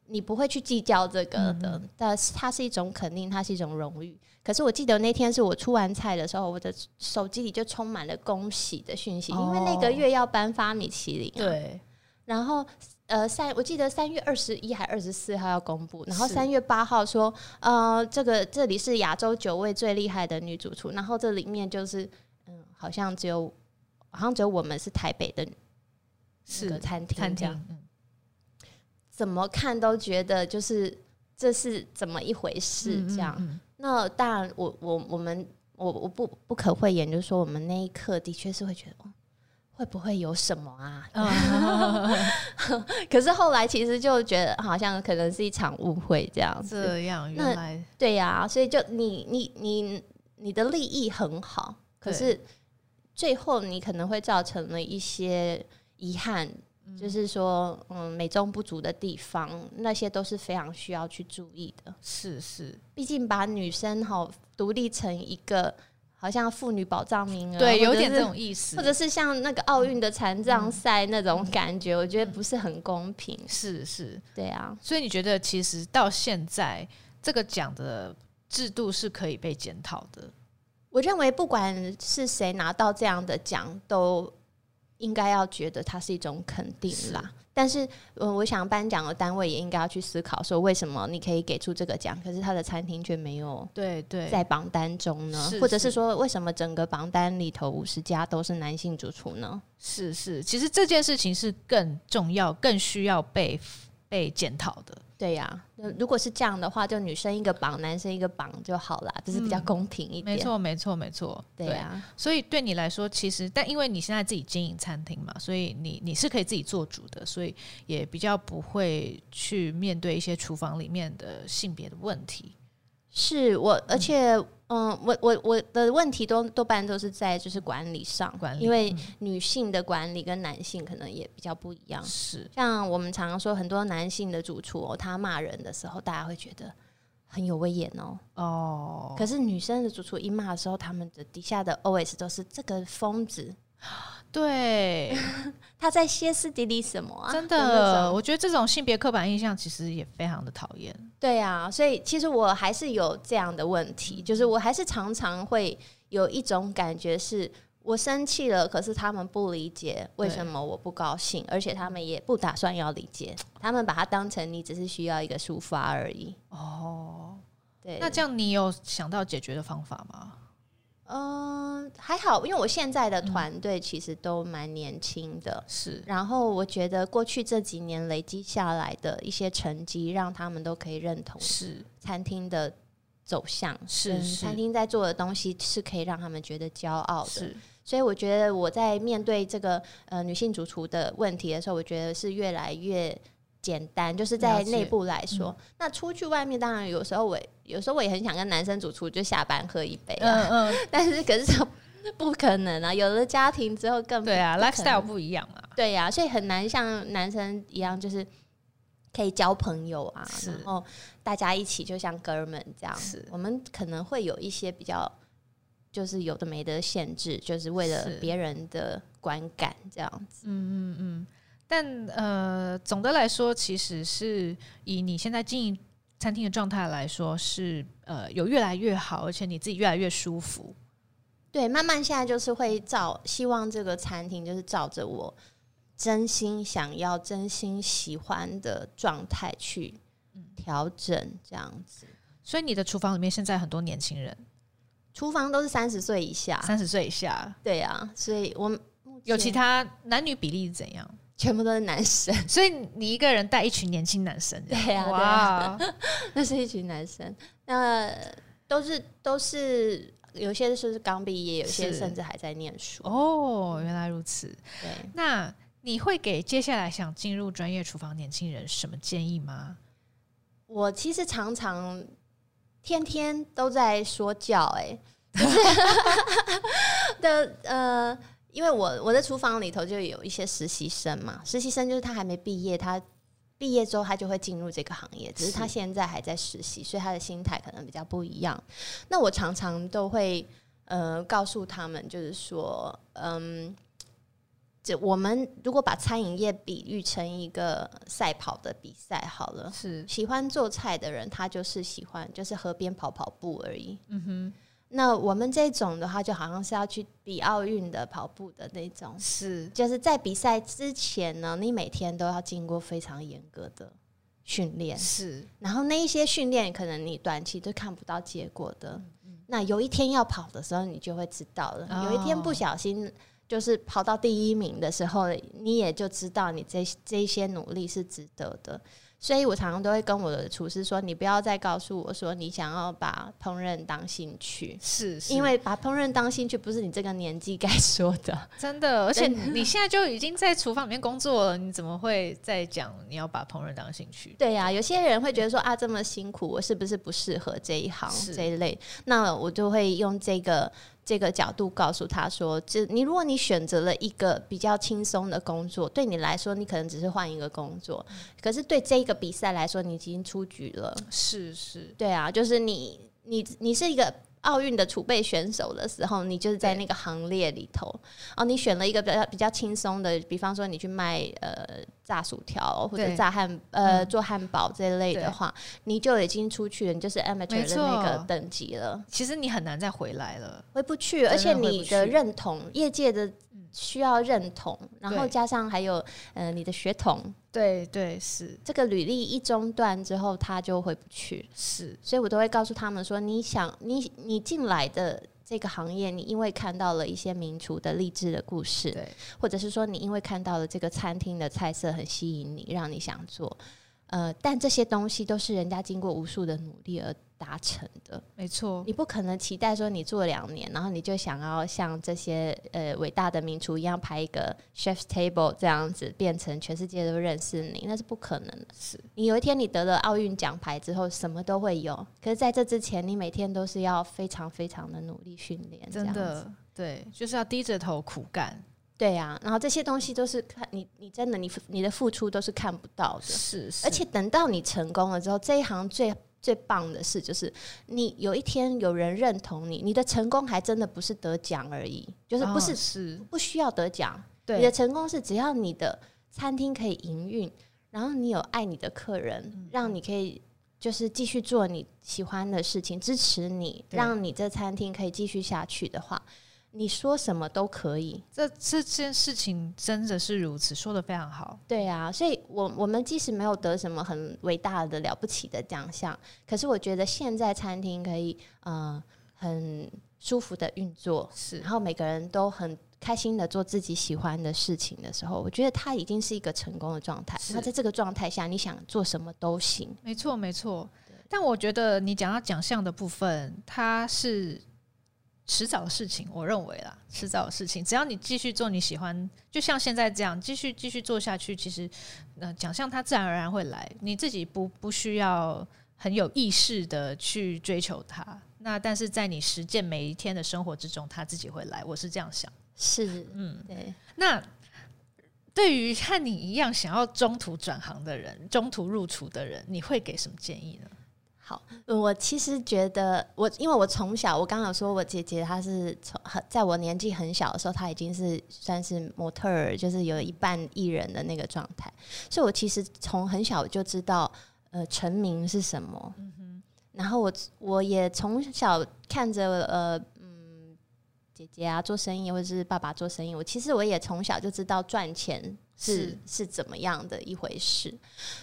你不会去计较这个的，嗯、但是它是一种肯定，它是一种荣誉。可是我记得那天是我出完菜的时候，我的手机里就充满了恭喜的讯息，因为那个月要颁发米其林、啊。对。然后，呃，三我记得三月二十一还二十四号要公布，然后三月八号说，呃，这个这里是亚洲九位最厉害的女主厨，然后这里面就是，嗯，好像只有，好像只有我们是台北的，是个餐厅，餐厅，嗯，怎么看都觉得就是这是怎么一回事这样。嗯嗯嗯那当然我，我我我们我我不不可讳言，就是说我们那一刻的确是会觉得，哦，会不会有什么啊？可是后来其实就觉得好像可能是一场误会这样子。这样原来对呀、啊，所以就你你你你的利益很好，可是最后你可能会造成了一些遗憾。就是说，嗯，美中不足的地方，那些都是非常需要去注意的。是是，毕竟把女生哈独立成一个好像妇女保障名额，对，有点这种意思，或者是像那个奥运的残障赛那种感觉，我觉得不是很公平。是是，对啊。所以你觉得，其实到现在这个奖的制度是可以被检讨的？我认为，不管是谁拿到这样的奖，都。应该要觉得它是一种肯定啦，是但是，呃，我想颁奖的单位也应该要去思考，说为什么你可以给出这个奖，可是他的餐厅却没有对对在榜单中呢？或者是说，为什么整个榜单里头五十家都是男性主厨呢？是是，其实这件事情是更重要、更需要被被检讨的。对呀、啊，那如果是这样的话，就女生一个榜，男生一个榜就好了，就是比较公平一点。没错、嗯，没错，没错。对呀、啊，所以对你来说，其实但因为你现在自己经营餐厅嘛，所以你你是可以自己做主的，所以也比较不会去面对一些厨房里面的性别的问题。是我，而且。嗯嗯，我我我的问题都多半都是在就是管理上，管理，因为女性的管理跟男性可能也比较不一样。是，像我们常常说，很多男性的主厨哦，他骂人的时候，大家会觉得很有威严哦。哦。可是女生的主厨一骂的时候，他们的底下的 OS 都是这个疯子。对，他在歇斯底里什么啊？真的，我觉得这种性别刻板印象其实也非常的讨厌。对啊，所以其实我还是有这样的问题，就是我还是常常会有一种感觉是，我生气了，可是他们不理解为什么我不高兴，而且他们也不打算要理解，他们把它当成你只是需要一个抒发而已。哦，对，那这样你有想到解决的方法吗？嗯，还好，因为我现在的团队其实都蛮年轻的，是。然后我觉得过去这几年累积下来的一些成绩，让他们都可以认同是餐厅的走向，是餐厅在做的东西是可以让他们觉得骄傲的。是。所以我觉得我在面对这个呃女性主厨的问题的时候，我觉得是越来越简单，就是在内部来说。嗯、那出去外面，当然有时候我有时候我也很想跟男生主厨就下班喝一杯啊，嗯嗯，但是可是不可能啊，有了家庭之后更对啊，lifestyle 不一样啊，对呀、啊，所以很难像男生一样，就是可以交朋友啊，然后大家一起就像哥们这样。是，我们可能会有一些比较。就是有的没的限制，就是为了别人的观感这样子。嗯嗯嗯。但呃，总的来说，其实是以你现在经营餐厅的状态来说，是呃有越来越好，而且你自己越来越舒服。对，慢慢现在就是会照，希望这个餐厅就是照着我真心想要、真心喜欢的状态去调整这样子。所以你的厨房里面现在很多年轻人。厨房都是三十岁以下，三十岁以下，对啊，所以我有其他男女比例是怎样？全部都是男生，所以你一个人带一群年轻男生，对啊，哇，那是一群男生，那都是都是有些是刚毕业，有些甚至还在念书。哦，原来如此。对，那你会给接下来想进入专业厨房年轻人什么建议吗？我其实常常。天天都在说教，哎，的呃，因为我我的厨房里头就有一些实习生嘛，实习生就是他还没毕业，他毕业之后他就会进入这个行业，只是他现在还在实习，所以他的心态可能比较不一样。那我常常都会呃告诉他们，就是说，嗯。这我们如果把餐饮业比喻成一个赛跑的比赛好了，是喜欢做菜的人，他就是喜欢就是河边跑跑步而已。嗯哼，那我们这种的话，就好像是要去比奥运的跑步的那种，是就是在比赛之前呢，你每天都要经过非常严格的训练，是，然后那一些训练可能你短期都看不到结果的，嗯嗯，那有一天要跑的时候，你就会知道了。哦，有一天不小心。就是跑到第一名的时候，你也就知道你这这一些努力是值得的。所以我常常都会跟我的厨师说：“你不要再告诉我说你想要把烹饪当兴趣，是，是因为把烹饪当兴趣不是你这个年纪该说的，真的。而且你现在就已经在厨房里面工作了，你怎么会再讲你要把烹饪当兴趣？对呀、啊，有些人会觉得说啊，这么辛苦，我是不是不适合这一行这一类？那我就会用这个。”这个角度告诉他说：“就你，如果你选择了一个比较轻松的工作，对你来说，你可能只是换一个工作。可是对这个比赛来说，你已经出局了。是是，对啊，就是你，你，你是一个。”奥运的储备选手的时候，你就是在那个行列里头。哦，你选了一个比较比较轻松的，比方说你去卖呃炸薯条或者炸汉呃做汉堡这一类的话，你就已经出去了，你就是 amateur 的那个等级了。其实你很难再回来了，回不去。而且你的认同，业界的。需要认同，然后加上还有呃你的血统，对对是这个履历一中断之后，他就回不去。是，所以我都会告诉他们说，你想你你进来的这个行业，你因为看到了一些名厨的励志的故事，对，或者是说你因为看到了这个餐厅的菜色很吸引你，让你想做。呃，但这些东西都是人家经过无数的努力而达成的，没错。你不可能期待说你做两年，然后你就想要像这些呃伟大的名厨一样排一个 chef's table 这样子，变成全世界都认识你，那是不可能的。是你有一天你得了奥运奖牌之后，什么都会有。可是在这之前，你每天都是要非常非常的努力训练，真的，对，就是要低着头苦干。对呀、啊，然后这些东西都是看你，你真的你你的付出都是看不到的，是，是。而且等到你成功了之后，这一行最最棒的事就是，你有一天有人认同你，你的成功还真的不是得奖而已，就是不是、哦、是不需要得奖，对，你的成功是只要你的餐厅可以营运，然后你有爱你的客人，嗯、让你可以就是继续做你喜欢的事情，支持你，让你这餐厅可以继续下去的话。你说什么都可以。这这件事情真的是如此，说的非常好。对啊，所以我我们即使没有得什么很伟大的了不起的奖项，可是我觉得现在餐厅可以呃很舒服的运作，是，然后每个人都很开心的做自己喜欢的事情的时候，我觉得它已经是一个成功的状态。那在这个状态下，你想做什么都行。没错，没错。但我觉得你讲到奖项的部分，它是迟早的事情。我认为啦，迟早的事情，只要你继续做你喜欢，就像现在这样，继续继续做下去，其实呃，奖项它自然而然会来。你自己不不需要很有意识的去追求它。那但是在你实践每一天的生活之中，它自己会来。我是这样想。是，嗯，对。那对于和你一样想要中途转行的人，中途入厨的人，你会给什么建议呢？好，我其实觉得我，因为我从小，我刚刚有说我姐姐她是从很在我年纪很小的时候，她已经是算是模特儿，就是有一半艺人的那个状态，所以我其实从很小就知道，呃，成名是什么。然后我我也从小看着呃嗯姐姐啊做生意，或者是爸爸做生意，我其实我也从小就知道赚钱是是，是怎么样的一回事，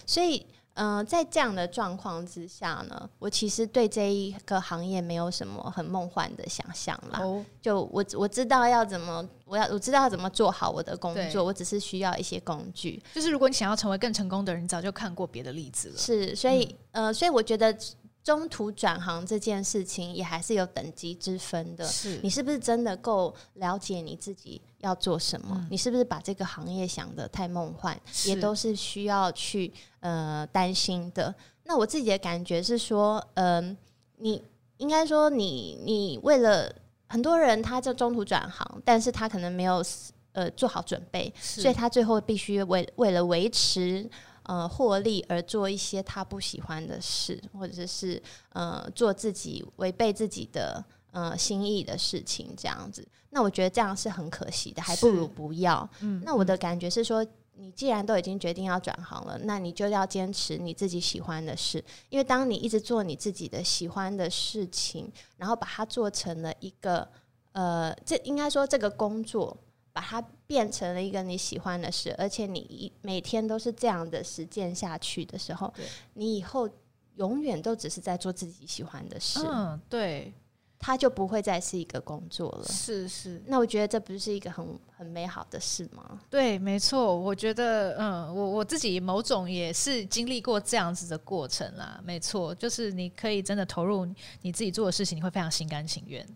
所以。嗯、呃，在这样的状况之下呢，我其实对这一个行业没有什么很梦幻的想象啦。Oh. 就我我知道要怎么，我要我知道要怎么做好我的工作，我只是需要一些工具。就是如果你想要成为更成功的人，你早就看过别的例子了。是，所以、嗯、呃，所以我觉得。中途转行这件事情也还是有等级之分的。是，你是不是真的够了解你自己要做什么？嗯、你是不是把这个行业想得太梦幻？也都是需要去呃担心的。那我自己的感觉是说，嗯、呃，你应该说你你为了很多人他就中途转行，但是他可能没有呃做好准备，所以他最后必须为为了维持。呃，获利而做一些他不喜欢的事，或者是呃做自己违背自己的呃心意的事情，这样子，那我觉得这样是很可惜的，还不如不要。嗯，那我的感觉是说，你既然都已经决定要转行了，那你就要坚持你自己喜欢的事，因为当你一直做你自己的喜欢的事情，然后把它做成了一个呃，这应该说这个工作。把它变成了一个你喜欢的事，而且你一每天都是这样的实践下去的时候，你以后永远都只是在做自己喜欢的事。嗯，对，它就不会再是一个工作了。是是，那我觉得这不是一个很很美好的事吗？对，没错。我觉得，嗯，我我自己某种也是经历过这样子的过程啦。没错，就是你可以真的投入你自己做的事情，你会非常心甘情愿。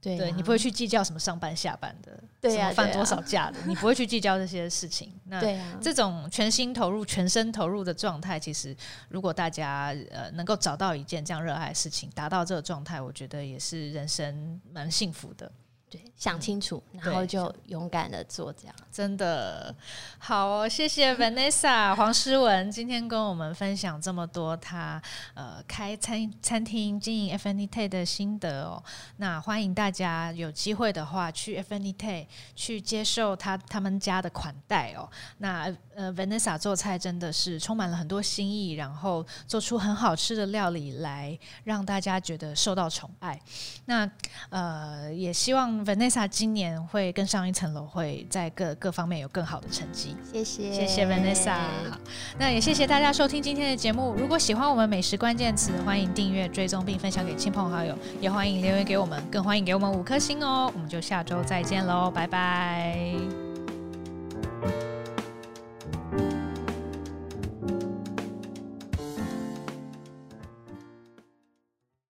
对，对，你不会去计较什么上班下班的，对啊，放多少假的，你不会去计较这些事情。那这种全心投入、全身投入的状态，其实如果大家呃能够找到一件这样热爱的事情，达到这个状态，我觉得也是人生蛮幸福的。对，想清楚，然后就勇敢的做，这样真的好哦。谢谢 Vanessa 黄诗文今天跟我们分享这么多她呃开餐餐厅经营 FNT 的心得哦。那欢迎大家有机会的话去 FNT 去接受他他们家的款待哦。那呃 Vanessa 做菜真的是充满了很多心意，然后做出很好吃的料理来让大家觉得受到宠爱。那呃也希望。Vanessa 今年会更上一层楼，会在各各方面有更好的成绩。谢谢，谢谢 Vanessa。好，那也谢谢大家收听今天的节目。如果喜欢我们美食关键词，欢迎订阅、追踪并分享给亲朋好友，也欢迎留言给我们，更欢迎给我们五颗星哦。我们就下周再见喽，拜拜。